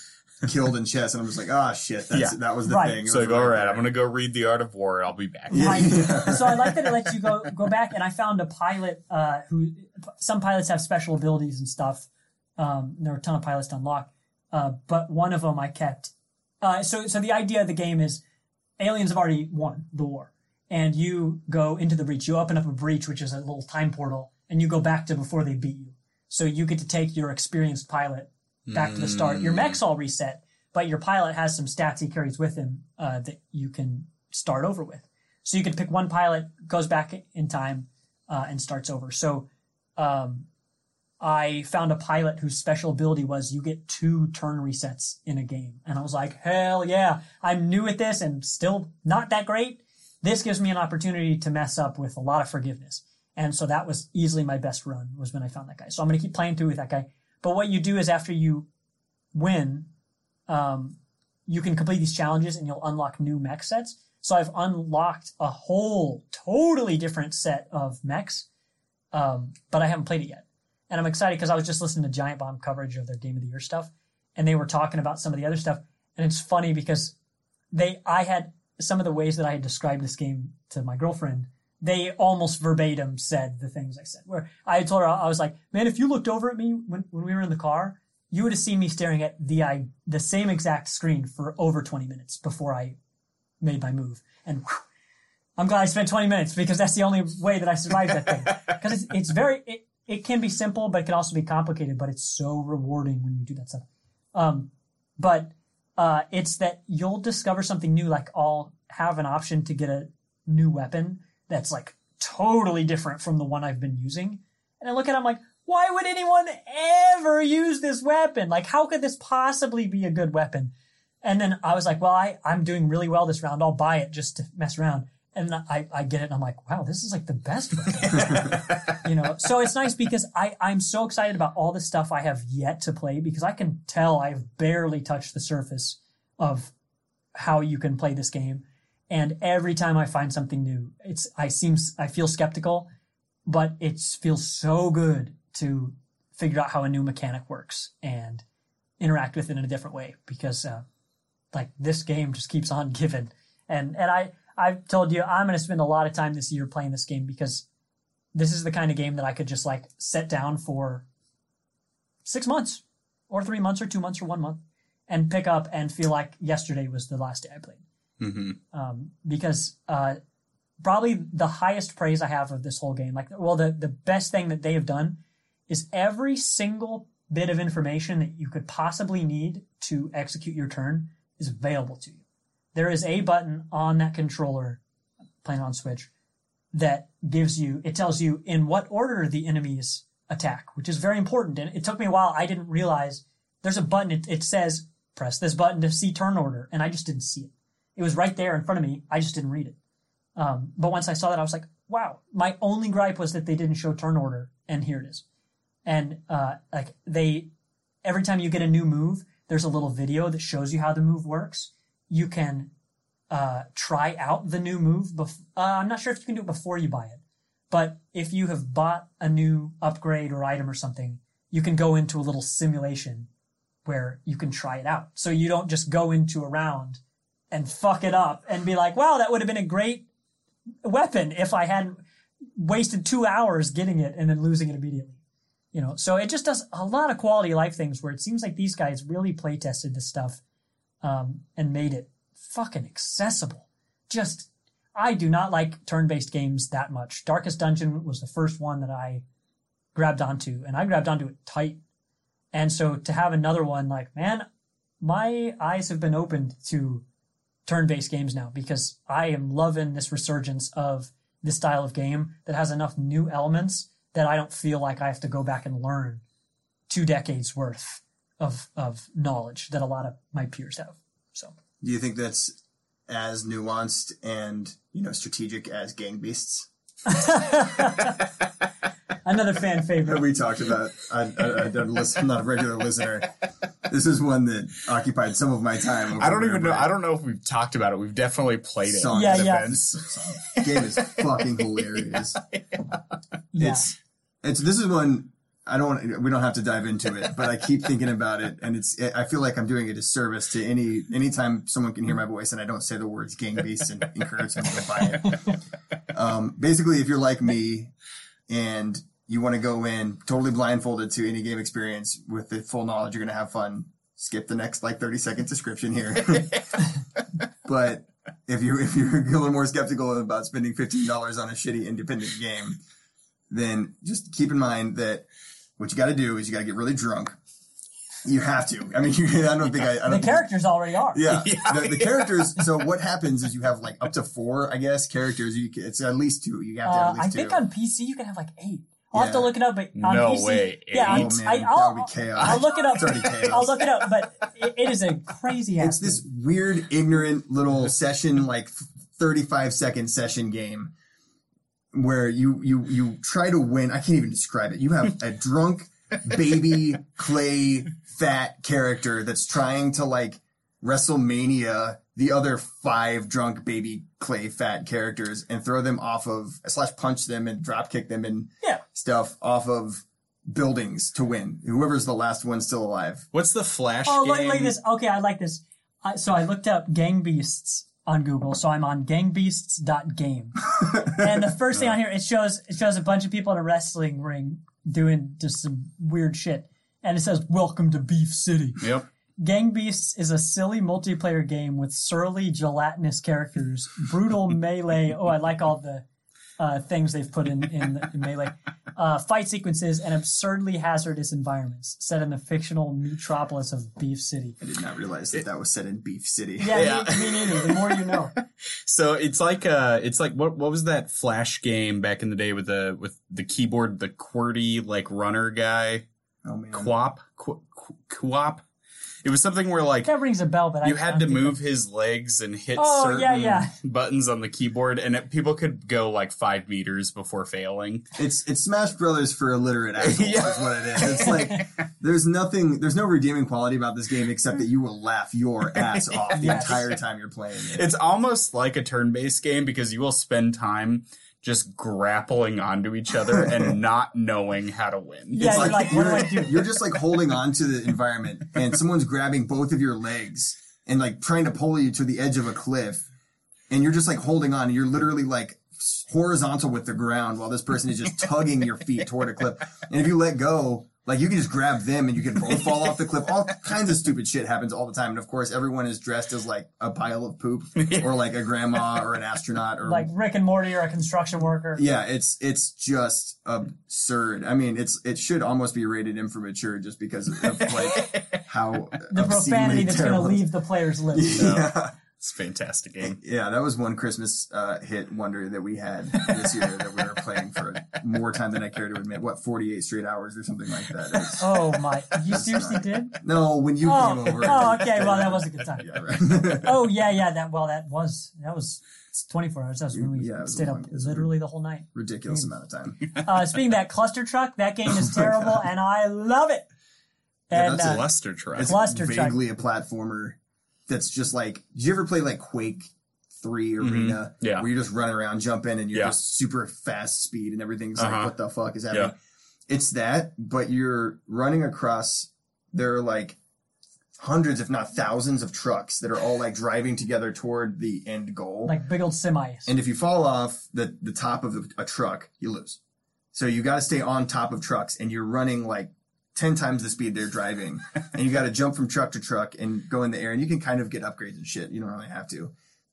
killed in chess, and I'm just like, oh shit, that's, Yeah. that was the Right. thing. It So was like, all right, there. I'm gonna go read the Art of War. I'll be back. Right. [laughs] so I like that it lets you go go back, and I found a pilot uh, who some pilots have special abilities and stuff. Um, there are a ton of pilots to unlock, uh, but one of them I kept. Uh, so so the idea of the game is aliens have already won the war, and you go into the breach. You open up a breach, which is a little time portal, and you go back to before they beat you. So you get to take your experienced pilot back to the start. Your mech's all reset, but your pilot has some stats he carries with him uh, that you can start over with. So you can pick one pilot, goes back in time, uh, and starts over. So um, I found a pilot whose special ability was you get two turn resets in a game. And I was like, hell yeah, I'm new at this and still not that great. This gives me an opportunity to mess up with a lot of forgiveness. And so that was easily my best run was when I found that guy. So I'm going to keep playing through with that guy. But what you do is after you win, um, you can complete these challenges and you'll unlock new mech sets. So I've unlocked a whole totally different set of mechs, um, but I haven't played it yet. And I'm excited because I was just listening to Giant Bomb coverage of their Game of the Year stuff, and they were talking about some of the other stuff. And it's funny because they, I had some of the ways that I had described this game to my girlfriend. They almost verbatim said the things I said. Where I told her, I was like, "Man, if you looked over at me when, when we were in the car, you would have seen me staring at the I, the same exact screen for over 20 minutes before I made my move. And whew, I'm glad I spent 20 minutes because that's the only way that I survived that thing. [laughs] Because it's, it's very, it, it can be simple, but it can also be complicated, but it's so rewarding when you do that stuff. Um, but, uh, it's that you'll discover something new, like I'll have an option to get a new weapon that's like totally different from the one I've been using. And I look at it, I'm like, why would anyone ever use this weapon? Like, how could this possibly be a good weapon? And then I was like, well, I, I'm doing really well this round. I'll buy it just to mess around. And I, I get it and I'm like, wow, this is like the best weapon. [laughs] you know, so it's nice because I, I'm so excited about all the stuff I have yet to play because I can tell I've barely touched the surface of how you can play this game. And every time I find something new, it's, I seem, I feel skeptical, but it feels so good to figure out how a new mechanic works and interact with it in a different way because, uh, like this game just keeps on [laughs] giving. And, and I, I've told you I'm going to spend a lot of time this year playing this game because this is the kind of game that I could just like set down for six months or three months or two months or one month and pick up and feel like yesterday was the last day I played. Hmm Um, because, uh, probably the highest praise I have of this whole game. Like, well, the the best thing that they have done is every single bit of information that you could possibly need to execute your turn is available to you. There is a button on that controller, playing on Switch, that gives you, it tells you in what order the enemies attack, which is very important. And it took me a while. I didn't realize there's a button. It, it says press this button to see turn order, and I just didn't see it. It was right there in front of me. I just didn't read it. Um, but once I saw that, I was like, wow. My only gripe was that they didn't show turn order, and here it is. And uh, like they, every time you get a new move, there's a little video that shows you how the move works. You can uh, try out the new move. Bef- uh, I'm not sure if you can do it before you buy it, but if you have bought a new upgrade or item or something, you can go into a little simulation where you can try it out. So you don't just go into a round and fuck it up and be like, wow, that would have been a great weapon if I hadn't wasted two hours getting it and then losing it immediately. You know, so it just does a lot of quality of life things where it seems like these guys really play tested this stuff um, and made it fucking accessible. Just, I do not like turn-based games that much. Darkest Dungeon was the first one that I grabbed onto, and I grabbed onto it tight. And so to have another one, like, man, my eyes have been opened to turn-based games now because I am loving this resurgence of this style of game that has enough new elements that I don't feel like I have to go back and learn two decades worth of of knowledge that a lot of my peers have. So Do you think that's as nuanced and you know strategic as Gang Beasts? [laughs] [laughs] another fan favorite. we talked about. I, I, I don't listen, I'm not a regular listener. This is one that occupied some of my time. I don't even know. I don't know if we've talked about it. We've definitely played it Song. Yeah, yeah. events. Game is fucking hilarious. Yeah. It's it's this is one I don't want we don't have to dive into it, but I keep thinking about it, and it's I feel like I'm doing a disservice to any anytime someone can hear my voice and I don't say the words "gang beast" and encourage them to buy it. Um, basically, if you're like me and you want to go in totally blindfolded to any game experience with the full knowledge you're going to have fun, skip the next like 30 second description here. [laughs] but if you if you're a little more skeptical about spending fifteen dollars on a shitty independent game, then just keep in mind that what you got to do is you got to get really drunk. You have to. I mean, you, [laughs] I don't think I. I don't the think- characters already are. yeah, [laughs] The, the characters. So what happens is you have like up to four, I guess, characters. You it's at least two. You have to have Uh, at least I two. think on PC you can have like eight. I'll have to look it up, but on No PC, way, yeah, Oh, man, I, I'll, be chaos. I'll look it up. [laughs] It's already [laughs] chaos. I'll look it up, but it, it is a crazy. it's this game. weird, ignorant little session, like thirty-five second session game, where you you you try to win. I can't even describe it. You have a [laughs] drunk baby clay fat character that's trying to like WrestleMania the other five drunk baby clay fat characters and throw them off of slash punch them and drop kick them and Yeah. stuff off of buildings to win. Whoever's the last one still alive. What's the Flash Oh, like, look, look this. Okay, I like this. I, so I looked up Gang Beasts on Google. So I'm on gangbeasts.game. [laughs] and the first thing on here, it shows it shows a bunch of people in a wrestling ring doing just some weird shit. And it says, Welcome to Beef City. Yep. Gang Beasts is a silly multiplayer game with surly, gelatinous characters, brutal [laughs] melee. Oh, I like all the uh, things they've put in, in, in melee. Uh, fight sequences and absurdly hazardous environments set in the fictional metropolis of Beef City. I did not realize that that was set in Beef City. Yeah, Yeah. Me, me neither. The more you know. [laughs] So it's like uh it's like what what was that Flash game back in the day with the with the keyboard the QWERTY like runner guy Oh man. QWOP Qu- Qu- QWOP. It was something where like That rings a bell, but I you had to I don't think move his legs and hit Oh, certain yeah, yeah. buttons on the keyboard, and it, people could go like five meters before failing. It's it's Smash Brothers for illiterate [laughs] assholes Yeah. is what it is. It's like there's nothing there's no redeeming quality about this game except that you will laugh your [laughs] ass off the Yes. entire time you're playing it. It's almost like a turn-based game because you will spend time just grappling onto each other and [laughs] not knowing how to win. Yeah, It's you're like, what do I do? You're just like holding on to the environment and someone's grabbing both of your legs and like trying to pull you to the edge of a cliff and you're just like holding on and you're literally like horizontal with the ground while this person is just tugging your feet toward a cliff. And if you let go, Like you can just grab them and you can both fall off the cliff. All [laughs] kinds of stupid shit happens all the time. And of course, everyone is dressed as like a pile of poop [laughs] or like a grandma or an astronaut or Like Rick and Morty or a construction worker. yeah, it's it's just absurd. I mean, it's it should almost be rated M for mature just because of like [laughs] how The profanity that's going to leave the player's lips. Yeah. It's a fantastic game. Yeah, that was one Christmas uh, hit wonder that we had this year that we were playing for more time than I care to admit. What, 48 straight hours or something like that? Was- Oh my! You seriously did? no, when you Oh, came over. oh, okay. Well, that was a good time. Yeah, right. Oh yeah, yeah. That well, that was that was 24 hours. That was when we Yeah, it was a stayed up long- it literally the whole night. Ridiculous amount of time. Uh, speaking of that cluster truck, that game is [laughs] terrible, and I love it. Yeah, that's uh, it. Cluster truck. It's Cluster truck. vaguely a platformer that's just like. Did you ever play like Quake Three Arena? Mm-hmm. Yeah. Where you're just running around, jumping, and you're Yeah. just super fast speed, and everything's like, Uh-huh. what the fuck is happening? Yeah. It's that, but you're running across. There are like hundreds, if not thousands, of trucks that are all like driving together toward the end goal. like big old semis. And if you fall off the, the top of a truck, you lose. So you got to stay on top of trucks and you're running like 10 times the speed they're driving. and you got to jump from truck to truck and go in the air. And you can kind of get upgrades and shit. You don't really have to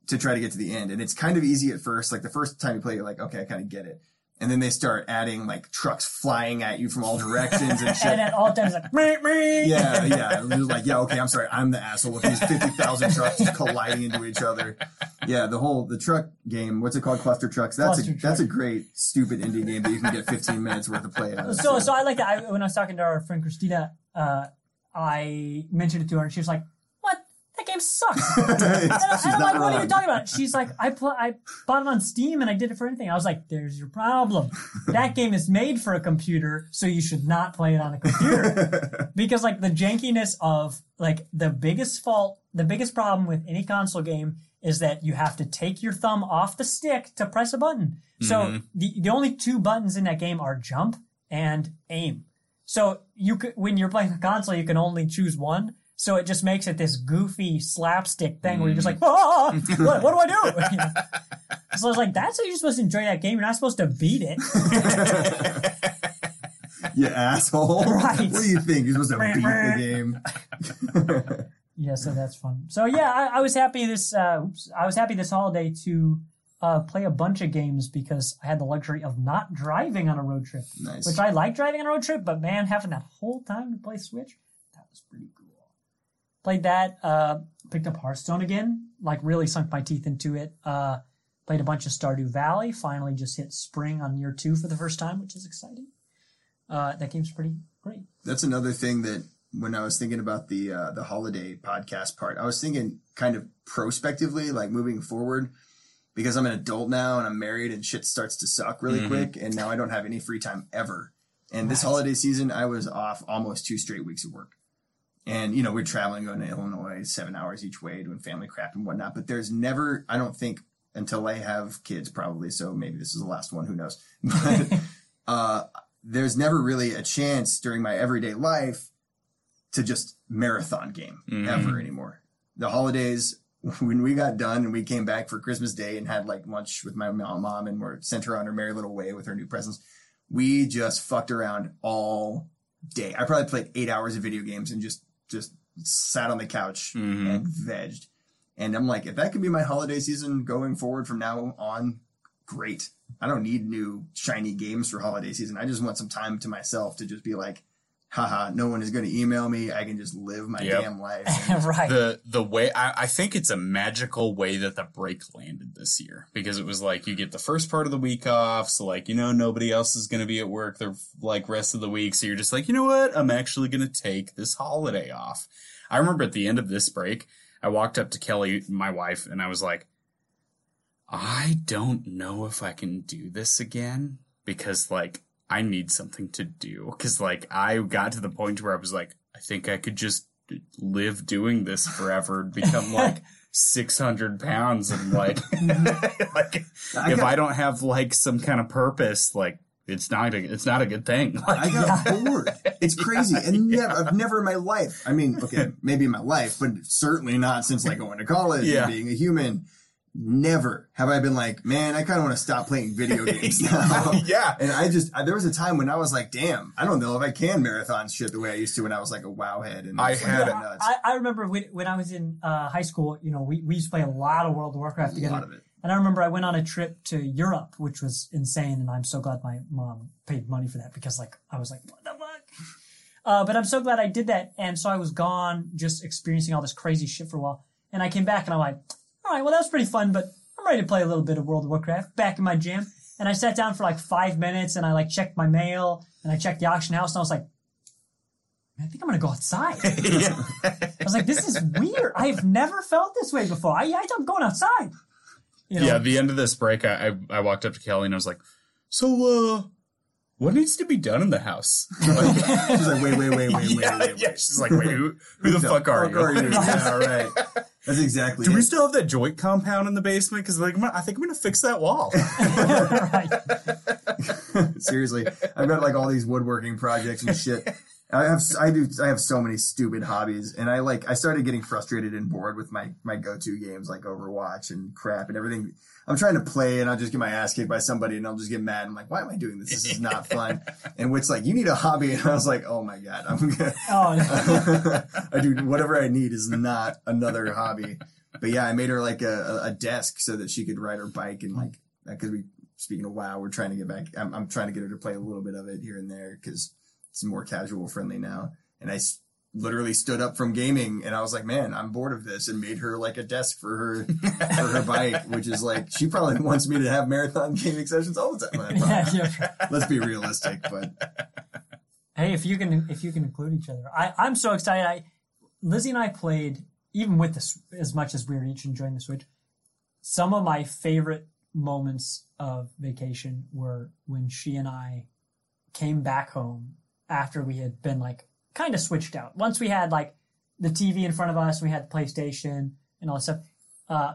to try to get to the end. And it's kind of easy at first. Like the first time you play, you're like, okay, I kind of get it. And then they start adding like trucks flying at you from all directions and [laughs] shit. and at all times, like, meh, meh. Yeah, yeah. It was like, yeah, okay, I'm sorry, I'm the asshole with these fifty thousand trucks just colliding into each other. Yeah, the whole the truck game. What's it called? Cluster trucks. That's Cluster a Truck. that's a great stupid indie game that you can get 15 minutes worth of play out of. So, so I like that. I, when I was talking to our friend Christina, uh, I mentioned it to her, and she was like, "What? That game sucks." [laughs] And, I- and She's I'm like, "What are you talking about?" She's like, "I pl- I bought it on Steam, and I did it for anything." I was like, "There's your problem. That [laughs] game is made for a computer, so you should not play it on a computer." [laughs] because like the jankiness of like the biggest fault, the biggest problem with any console game is that you have to take your thumb off the stick to press a button. So mm-hmm. the the only two buttons in that game are jump and aim. So you could when you're playing a console, you can only choose one. So it just makes it this goofy slapstick thing where you're just like, ah, [laughs] what, what do I do? [laughs] You know? So I was like, that's how you're supposed to enjoy that game. You're not supposed to beat it. [laughs] you asshole. Right. What do you think? You're supposed to beat the game? Yeah, so that's fun. So yeah, I, I was happy this. Uh, oops, I was happy this holiday to uh, play a bunch of games because I had the luxury of not driving on a road trip. Nice. Which I like driving on a road trip, but man, having that whole time to play Switch, that was pretty cool. Played that. Uh, picked up Hearthstone again. Like really sunk my teeth into it. Uh, played a bunch of Stardew Valley. Finally, just hit spring on year two for the first time, which is exciting. Uh, that game's pretty great. That's another thing that when I was thinking about the uh, the holiday podcast part, I was thinking kind of prospectively, like moving forward, because I'm an adult now and I'm married and shit starts to suck really quick, and now I don't have any free time ever. And this holiday season, I was off almost two straight weeks of work. And, you know, we're traveling, going to Illinois, seven hours each way, doing family crap and whatnot. But there's never, I don't think, until I have kids, probably, so maybe this is the last one, who knows. [laughs] But uh, there's never really a chance during my everyday life to just marathon game ever anymore. The holidays, when we got done and we came back for Christmas Day and had like lunch with my mom and we're sent her on her merry little way with her new presents, we just fucked around all day. I probably played eight hours of video games and just just sat on the couch mm-hmm. and vegged. And I'm like, if that could be my holiday season going forward from now on, great. I don't need new shiny games for holiday season. I just want some time to myself to just be like, haha, no one is going to email me. I can just live my Yep. damn life. [laughs] Right. the the way I, I think it's a magical way that the break landed this year because it was like you get the first part of the week off so like you know nobody else is going to be at work the like rest of the week so you're just like you know what i'm actually going to take this holiday off i remember at the end of this break i walked up to kelly my wife and i was like i don't know if i can do this again because like i need something to do because like i got to the point where i was like i think i could just live doing this forever and become [laughs] like 600 pounds and like, [laughs] like I if got- I don't have like some kind of purpose, like it's not a, it's not a good thing. [laughs] Like, I got bored. It's crazy. And never, I've never in my life, I mean, okay, maybe in my life, but certainly not since like going to college Yeah. and being a human. Never have I been like, man, I kind of want to stop playing video [laughs] games now. [laughs] yeah. And I just, I, there was a time when I was like, damn, I don't know if I can marathon shit the way I used to when I was like a wow head. And I was, like, had- going nuts. I, I remember when, when I was in uh, high school, you know, we, we used to play a lot of World of Warcraft a together. lot of it. And I remember I went on a trip to Europe, which was insane, and I'm so glad my mom paid money for that because, like, I was like, what the fuck? Uh, but I'm so glad I did that, and so I was gone, just experiencing all this crazy shit for a while. And I came back, and I'm like, all right, well, that was pretty fun, but I'm ready to play a little bit of World of Warcraft. Back in my gym, and I sat down for like five minutes, and I like checked my mail, and I checked the auction house, and I was like, I think I'm gonna go outside. [laughs] I was like, this is weird. I've never felt this way before. I, I I'm going outside. You know? Yeah, the end of this break, I, I I walked up to Kelly and I was like, "So, uh, what needs to be done in the house?" [laughs] She's like, wait, wait, wait, wait, wait, [laughs] yeah, wait, wait. yeah. She's like, "Wait, who, who the fuck are you?" yeah, right. That's exactly Do it. we still have that joint compound in the basement? Because like, I think I'm gonna fix that wall. [laughs] [laughs] Seriously, I've got like all these woodworking projects and shit. I have I do I have so many stupid hobbies, and I like I started getting frustrated and bored with my my go to games like Overwatch and crap and everything. I'm trying to play and I'll just get my ass kicked by somebody and I'll just get mad. I'm like, why am I doing this? This is not fun. [laughs] and Whit's like, you need a hobby, and I was like, oh my god, I'm gonna. Oh, [laughs] I do whatever I need is not another hobby. But yeah, I made her like a, a desk so that she could ride her bike and like uh, because we speaking of WoW, we're trying to get back. I'm, I'm trying to get her to play a little bit of it here and there because it's more casual friendly now. And I s- literally stood up from gaming and I was like, man, I'm bored of this, and made her like a desk for her for her bike, [laughs] which is like she probably wants me to have marathon gaming sessions all the time. yeah, yeah. Let's be realistic, but Hey, if you can, if you can include each other, I, I'm so excited. I, Lizzie and I played even with this as much as we were each enjoying the Switch. Some of my favorite moments of vacation were when she and I came back home after we had been like kind of switched out. Once we had like the TV in front of us, we had the PlayStation and all that stuff. Uh,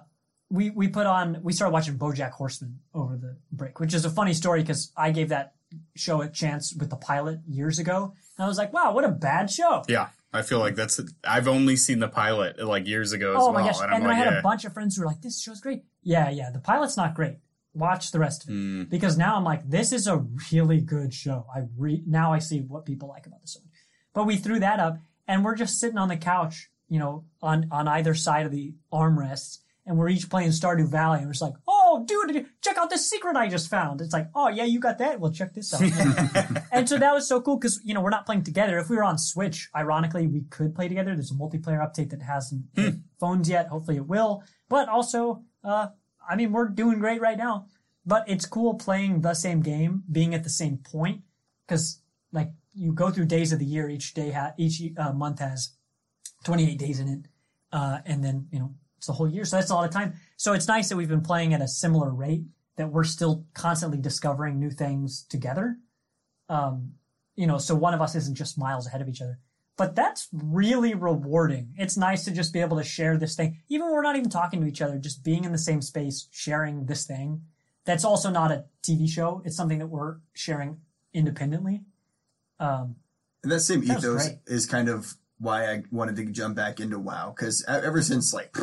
we we put on we started watching BoJack Horseman over the break, which is a funny story because I gave that show a chance with the pilot years ago, and I was like, wow, what a bad show. yeah, I feel like that's. I've only seen the pilot like years ago as Oh well, my gosh! and And, I'm I like, had yeah. a bunch of friends who were like, "This show's great." Yeah, yeah. The pilot's not great. Watch the rest of it Mm. because now I'm like, this is a really good show. I re- now I see what people like about this show. But we threw that up, and we're just sitting on the couch, you know, on on either side of the armrests, and we're each playing Stardew Valley, and we're just like, "Oh, dude, check out this secret I just found." It's like, "Oh yeah, you got that? Well, check this out." [laughs] and so that was so cool because you know we're not playing together. If we were on Switch, ironically, we could play together. There's a multiplayer update that hasn't hit phones yet. Hopefully, it will. But also, uh, I mean, we're doing great right now. But it's cool playing the same game, being at the same point, because like you go through days of the year. Each day, ha- each uh, month has 28 days in it, uh, and then you know it's the whole year. So that's a lot of time. So it's nice that we've been playing at a similar rate. That we're still constantly discovering new things together um, you know, so one of us isn't just miles ahead of each other. But that's really rewarding. It's nice to just be able to share this thing, even when we're not even talking to each other, just being in the same space, sharing this thing. That's also not a TV show. It's something that we're sharing independently. Um, And that same That ethos is kind of why I wanted to jump back into WoW because ever since like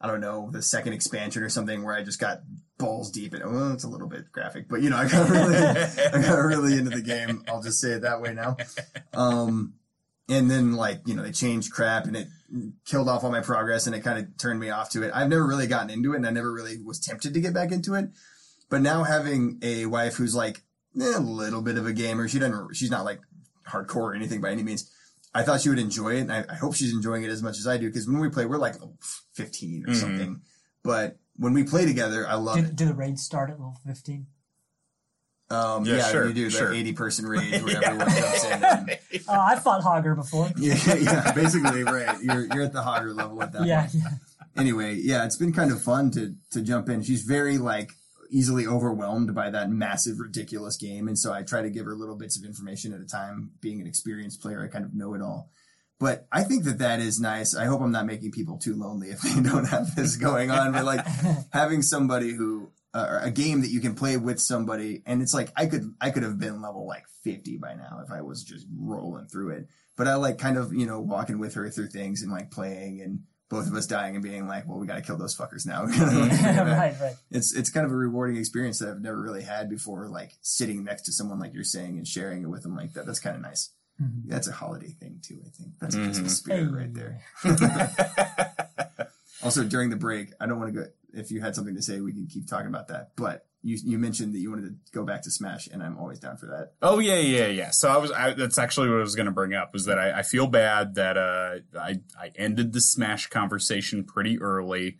I don't know the second expansion or something where I just got balls deep in. Well, it's a little bit graphic, but you know I got [laughs] really I got really into the game. I'll just say it that way now. Um, and then like you know they changed crap and it killed off all my progress and it kind of turned me off to it. I've never really gotten into it and I never really was tempted to get back into it. But now having a wife who's like eh, a little bit of a gamer, she doesn't. She's not like hardcore or anything by any means. I thought she would enjoy it, and I, I hope she's enjoying it as much as I do. Because when we play, we're like fifteen or Mhm. something. But when we play together, I love do, it. do the raids start at level 15? Um, Yeah, yeah, sure, you do the sure. eighty person [laughs] raid where everyone jumps in. And, Uh, I fought Hogger before. [laughs] yeah, yeah, basically, right. You're you're at the hogger level at that Yeah, point. yeah. Anyway, yeah, it's been kind of fun to to jump in. She's very like easily overwhelmed by that massive, ridiculous game, and so I try to give her little bits of information at a time. Being an experienced player, I kind of know it all. But I think that that is nice. I hope I'm not making people too lonely if they [laughs] don't have this going on. But like [laughs] having somebody who uh, a game that you can play with somebody, and it's like I could I could have been level like 50 by now if I was just rolling through it. But I like kind of you know walking with her through things and like playing and both of us dying and being like, well, we got to kill those fuckers now. [laughs] [laughs] right, right. It's it's kind of a rewarding experience that I've never really had before. Like sitting next to someone like you're saying and sharing it with them like that. That's kind of nice. Mhm. That's a holiday thing too. I think that's a Mhm. Christmas spirit right there. [laughs] Also, during the break, I don't want to go. If you had something to say, we can keep talking about that. But you you mentioned that you wanted to go back to Smash, and I'm always down for that. Oh yeah, yeah, yeah. So I was. I, that's actually what I was going to bring up. Was that I, I feel bad that uh, I I ended the Smash conversation pretty early.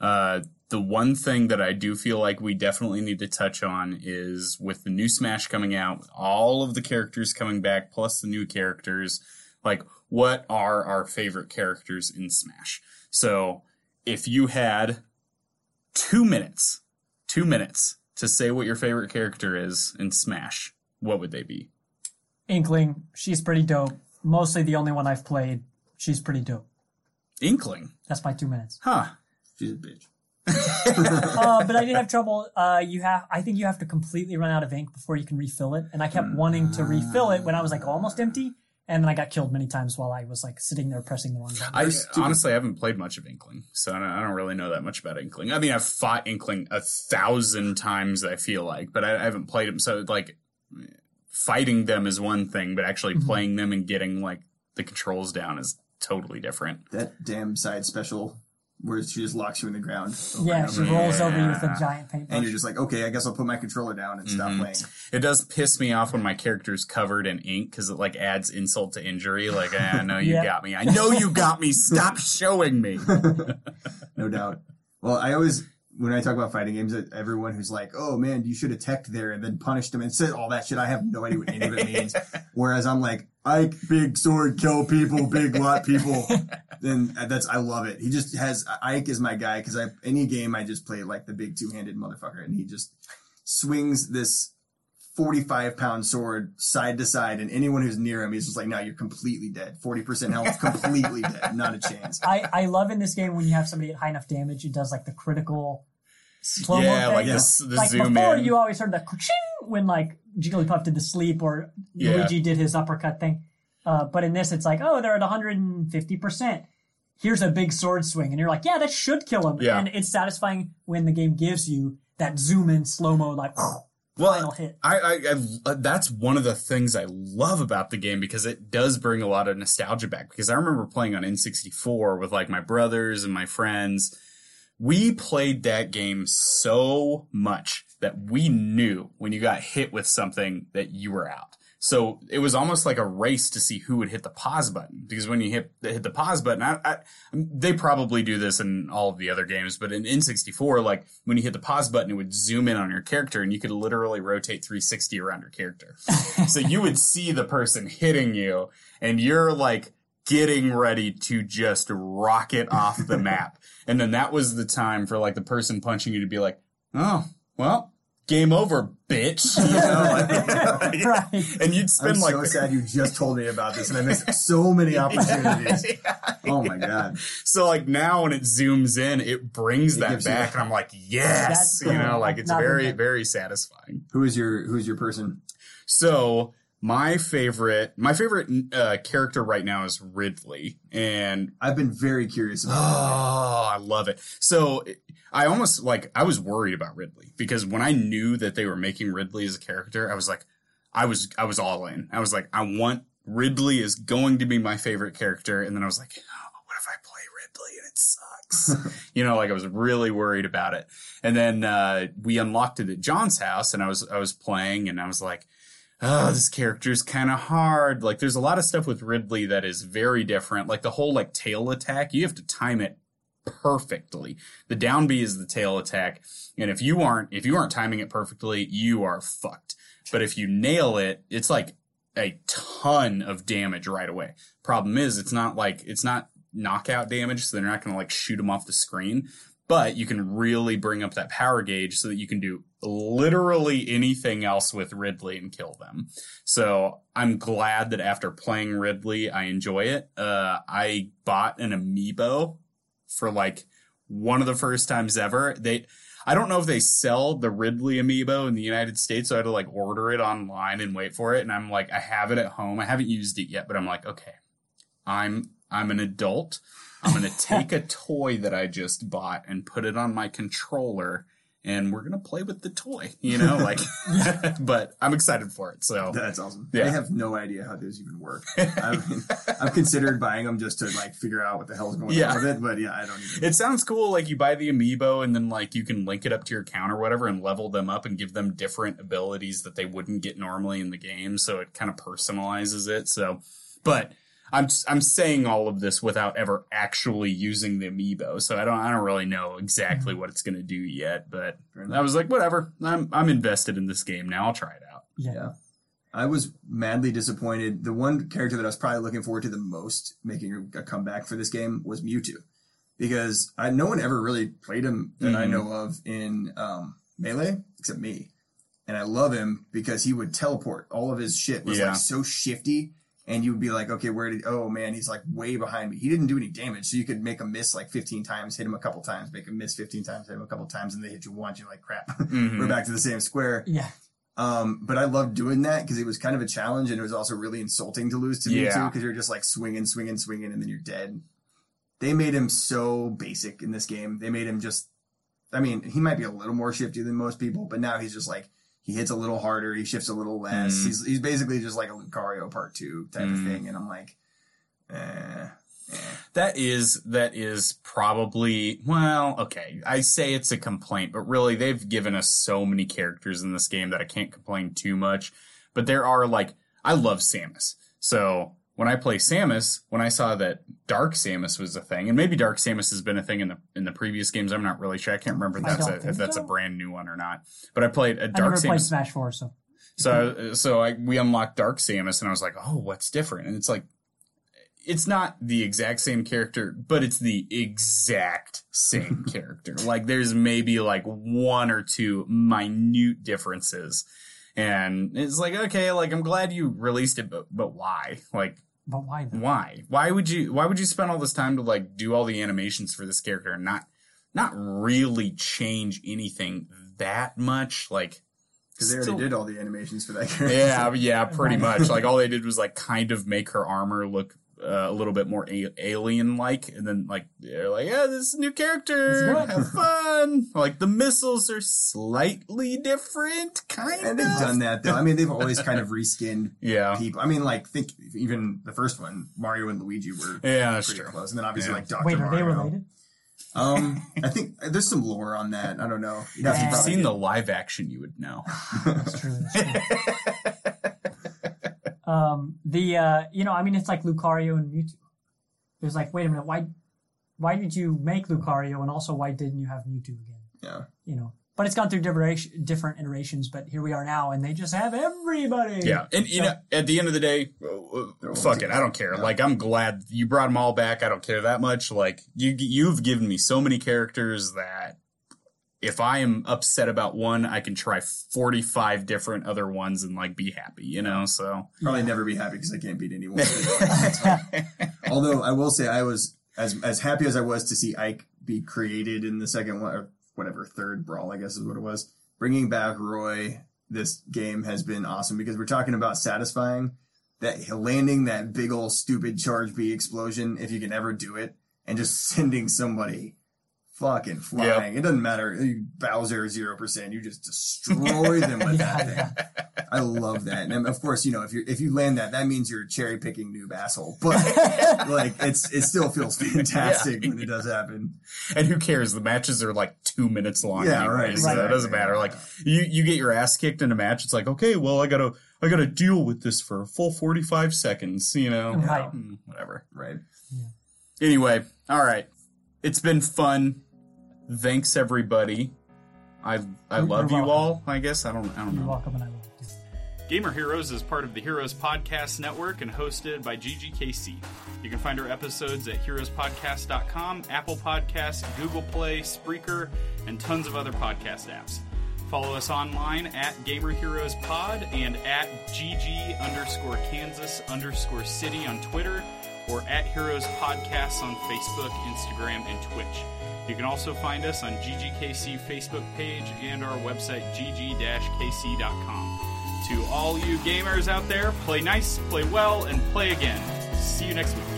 Uh, the one thing that I do feel like we definitely need to touch on is with the new Smash coming out, all of the characters coming back, plus the new characters. Like, what are our favorite characters in Smash? So, if you had two minutes, two minutes to say what your favorite character is in Smash, what would they be? Inkling, she's pretty dope. Mostly the only one I've played. She's pretty dope. Inkling. That's my two minutes. Huh. She's a bitch. [laughs] uh, but I did have trouble. Uh, you have, I think you have to completely run out of ink before you can refill it, and I kept wanting to refill it when I was like almost empty, and then I got killed many times while I was like sitting there pressing the wrong button. I There's honestly I haven't played much of Inkling, so I don't, I don't really know that much about Inkling. I mean, I've fought Inkling a thousand times. I feel like, but I, I haven't played them. So like, fighting them is one thing, but actually Mhm. playing them and getting like the controls down is totally different. That damn side special where she just locks you in the ground. yeah, she over. rolls over you with a giant paintbrush. and you're just like, okay, I guess I'll put my controller down and stop Mhm. playing. It does piss me off when my character's covered in ink because it like adds insult to injury. Like, eh, I know you Yeah. got me. I know you got me. Stop [laughs] showing me. no doubt. Well, I always when I talk about fighting games, everyone who's like, "Oh man, you should have teched there and then punished him and said all that shit," I have no idea what any of it means. [laughs] Whereas I'm like, Ike, big sword, kill people, big lot people. [laughs] then uh, that's I love it. He just has Ike is my guy because I any game I just play like the big two handed motherfucker, and he just swings this. 45 pound sword side to side, and anyone who's near him, he's just like, no, you're completely dead. 40% health, [laughs] completely dead. Not a chance. I, I love in this game when you have somebody at high enough damage, it does like the critical slow yeah, mo like thing. the, like zoom before in. you always heard the ka-ching when like Jigglypuff did the sleep or Yeah. Luigi did his uppercut thing. Uh, but in this, it's like, oh, they're at 150%. Here's a big sword swing. And you're like, yeah, that should kill him. Yeah. And it's satisfying when the game gives you that zoom in slow mo, like, [laughs] well, final hit. I, I, I, uh, that's one of the things I love about the game because it does bring a lot of nostalgia back. Because I remember playing on N64 with like my brothers and my friends. We played that game so much that we knew when you got hit with something that you were out. So it was almost like a race to see who would hit the pause button because when you hit hit the pause button, I, I, they probably do this in all of the other games, but in N64, like when you hit the pause button, it would zoom in on your character and you could literally rotate 360 around your character. [laughs] so you would see the person hitting you and you're like getting ready to just rocket off the [laughs] map. And then that was the time for like the person punching you to be like, oh, well, game over, bitch. [laughs] You know, like- [laughs] right. and you'd I'm spend like so sad you just told me about this, and I missed so many [laughs] opportunities. Oh my god! So like now when it zooms in, it brings It that back, that- and I'm like, yes, That's you know, cool. like it's very really. very satisfying. Who is your Who's your person? So my favorite, my favorite uh, character right now is Ridley, and I've been very curious about. oh, I love it. So I almost like I was worried about Ridley because when I knew that they were making Ridley as a character, I was like, I was I was all in. I was like, I want Ridley is going to be my favorite character, and then I was like, oh, what if I play Ridley and it sucks? [laughs] you know, like I was really worried about it. And then uh, we unlocked it at John's house, and I was I was playing, and I was like, oh, this character's kind of hard. Like, there's a lot of stuff with Ridley that is very different. Like the whole like tail attack, you have to time it perfectly. The down B is the tail attack, and if you aren't if you aren't timing it perfectly, you are fucked. But if you nail it, it's like a ton of damage right away. Problem is, it's not like it's not knockout damage, so they're not going to like shoot them off the screen. But you can really bring up that power gauge so that you can do literally anything else with Ridley and kill them. So I'm glad that after playing Ridley, I enjoy it. Uh, I bought an amiibo for like one of the first times ever. They, I don't know if they sell the Ridley amiibo in the United States, so I had to like order it online and wait for it. And I'm like, I have it at home. I haven't used it yet, but I'm like, okay, I'm I'm an adult. I'm gonna [laughs] take a toy that I just bought and put it on my controller, and we're gonna play with the toy. You know, [laughs] like. [laughs] but I'm excited for it. So That's awesome. Yeah. I have no idea how those even work. I mean, I've considered buying them just to like figure out what the hell's going Yeah. on with it, but yeah, I don't even. It sounds cool. Like you buy the amiibo and then like you can link it up to your account or whatever and level them up and give them different abilities that they wouldn't get normally in the game. So it kind of personalizes it. So, but I'm I'm saying all of this without ever actually using the amiibo. So I don't I don't really know exactly what it's going to do yet. But I was like, whatever. I'm I'm invested in this game now. I'll try it out. Yeah. Yeah. I was madly disappointed. The one character that I was probably looking forward to the most making a comeback for this game was Mewtwo, because I no one ever really played him that I Mhm. know of in um, Melee except me, and I love him because he would teleport. All of his shit was Yeah. like so shifty, and you would be like, okay, where did? Oh man, he's like way behind me. He didn't do any damage, so you could make him miss like 15 times, hit him a couple times, make him miss 15 times, hit him a couple times, and they hit you once. You're like, crap, [laughs] Mhm. we're back to the same square. Yeah. Um, but I loved doing that because it was kind of a challenge and it was also really insulting to lose to Yeah. too, because you're just like swinging, swinging, swinging, and then you're dead. They made him so basic in this game. They made him just, I mean, he might be a little more shifty than most people, but now he's just like, he hits a little harder, he shifts a little less. Mm. He's, he's basically just like a Lucario part two type of Mm. thing. And I'm like, eh, eh. That is that is probably well, okay. I say it's a complaint, but really they've given us so many characters in this game that I can't complain too much. But there are like I love Samus. So when I play Samus, when I saw that Dark Samus was a thing, and maybe Dark Samus has been a thing in the in the previous games, I'm not really sure. I can't remember if I that's a, if that's a brand new one or not. But I played a Dark never played Smash 4, so. So so I we unlocked Dark Samus and I was like, "Oh, what's different?" And it's like it's not the exact same character, but it's the exact same [laughs] character. Like there's maybe like one or two minute differences. And it's like, okay, like I'm glad you released it, but but why? Like But why though? why? Why would you why would you spend all this time to like do all the animations for this character and not not really change anything that much? Like Because they already did all the animations for that [laughs] character. yeah, yeah, pretty much. Like all they did was like kind of make her armor look uh, a little bit more a- alien-like, and then like they're like, yeah, this is a new character, have fun. [laughs] Like the missiles are slightly different, kind And of. they've done that though. I mean, they've always kind of reskinned Yeah, people. I mean, like think even the first one, Mario and Luigi were yeah, that's pretty true. close, and then obviously Yeah. like Doctor Wait, are they related? Um, [laughs] I think there's some lore on that. I don't know. You'd have to Yeah. If you've probably seen the live action, you would know. That's true. That's true. [laughs] um, the uh, you know, I mean, it's like Lucario and Mewtwo. It was like, wait a minute, why, why did you make Lucario, and also why didn't you have Mewtwo again? Yeah. You know, but it's gone through different different iterations. But here we are now, and they just have everybody. Yeah, and you So- know, at the end of the day, uh, fuck it. I don't care. Yeah. Like, I'm glad you brought them all back. I don't care that much. Like, you you've given me so many characters that if I am upset about one, I can try 45 different other ones and like be happy. You know, so probably never be happy because I can't beat anyone. [laughs] [laughs] Although I will say I was as as happy as I was to see Ike be created in the second one or whatever third brawl, I guess is what it was. Bringing back Roy this game has been awesome because we're talking about satisfying that landing that big old stupid charge B explosion if you can ever do it and just [laughs] sending somebody fucking flying. It doesn't matter. You Bowser zero percent. You just destroy them with [laughs] that thing. I love that. And of course, you know, if you if you land that, that means you're cherry picking noob asshole. [laughs] But like it's it still feels fantastic when it does happen. and who cares? The matches are like two minutes long. Yeah, anyway, right, So it exactly. doesn't matter. Like you, you get your ass kicked in a match. It's like, okay, well, I gotta, I gotta deal with this for a full 45 seconds, you know? Right. Hmm, Whatever. Right. Anyway, all right. It's been fun. Thanks everybody. I I You're love you all. I guess I don't I don't You're know. welcome, and I love you. Gamer Heroes is part of the Heroes Podcast Network and hosted by GGKC. You can find our episodes at heroespodcast.com, Apple Podcasts, Google Play, Spreaker, and tons of other podcast apps. Follow us online at Gamer Heroes Pod and at GG underscore Kansas underscore City on Twitter or at Heroes Podcasts on Facebook, Instagram, and Twitch. You can also find us on GGKC Facebook page and our website gg-kc.com. To all you gamers out there, play nice, play well, and play again. See you next week.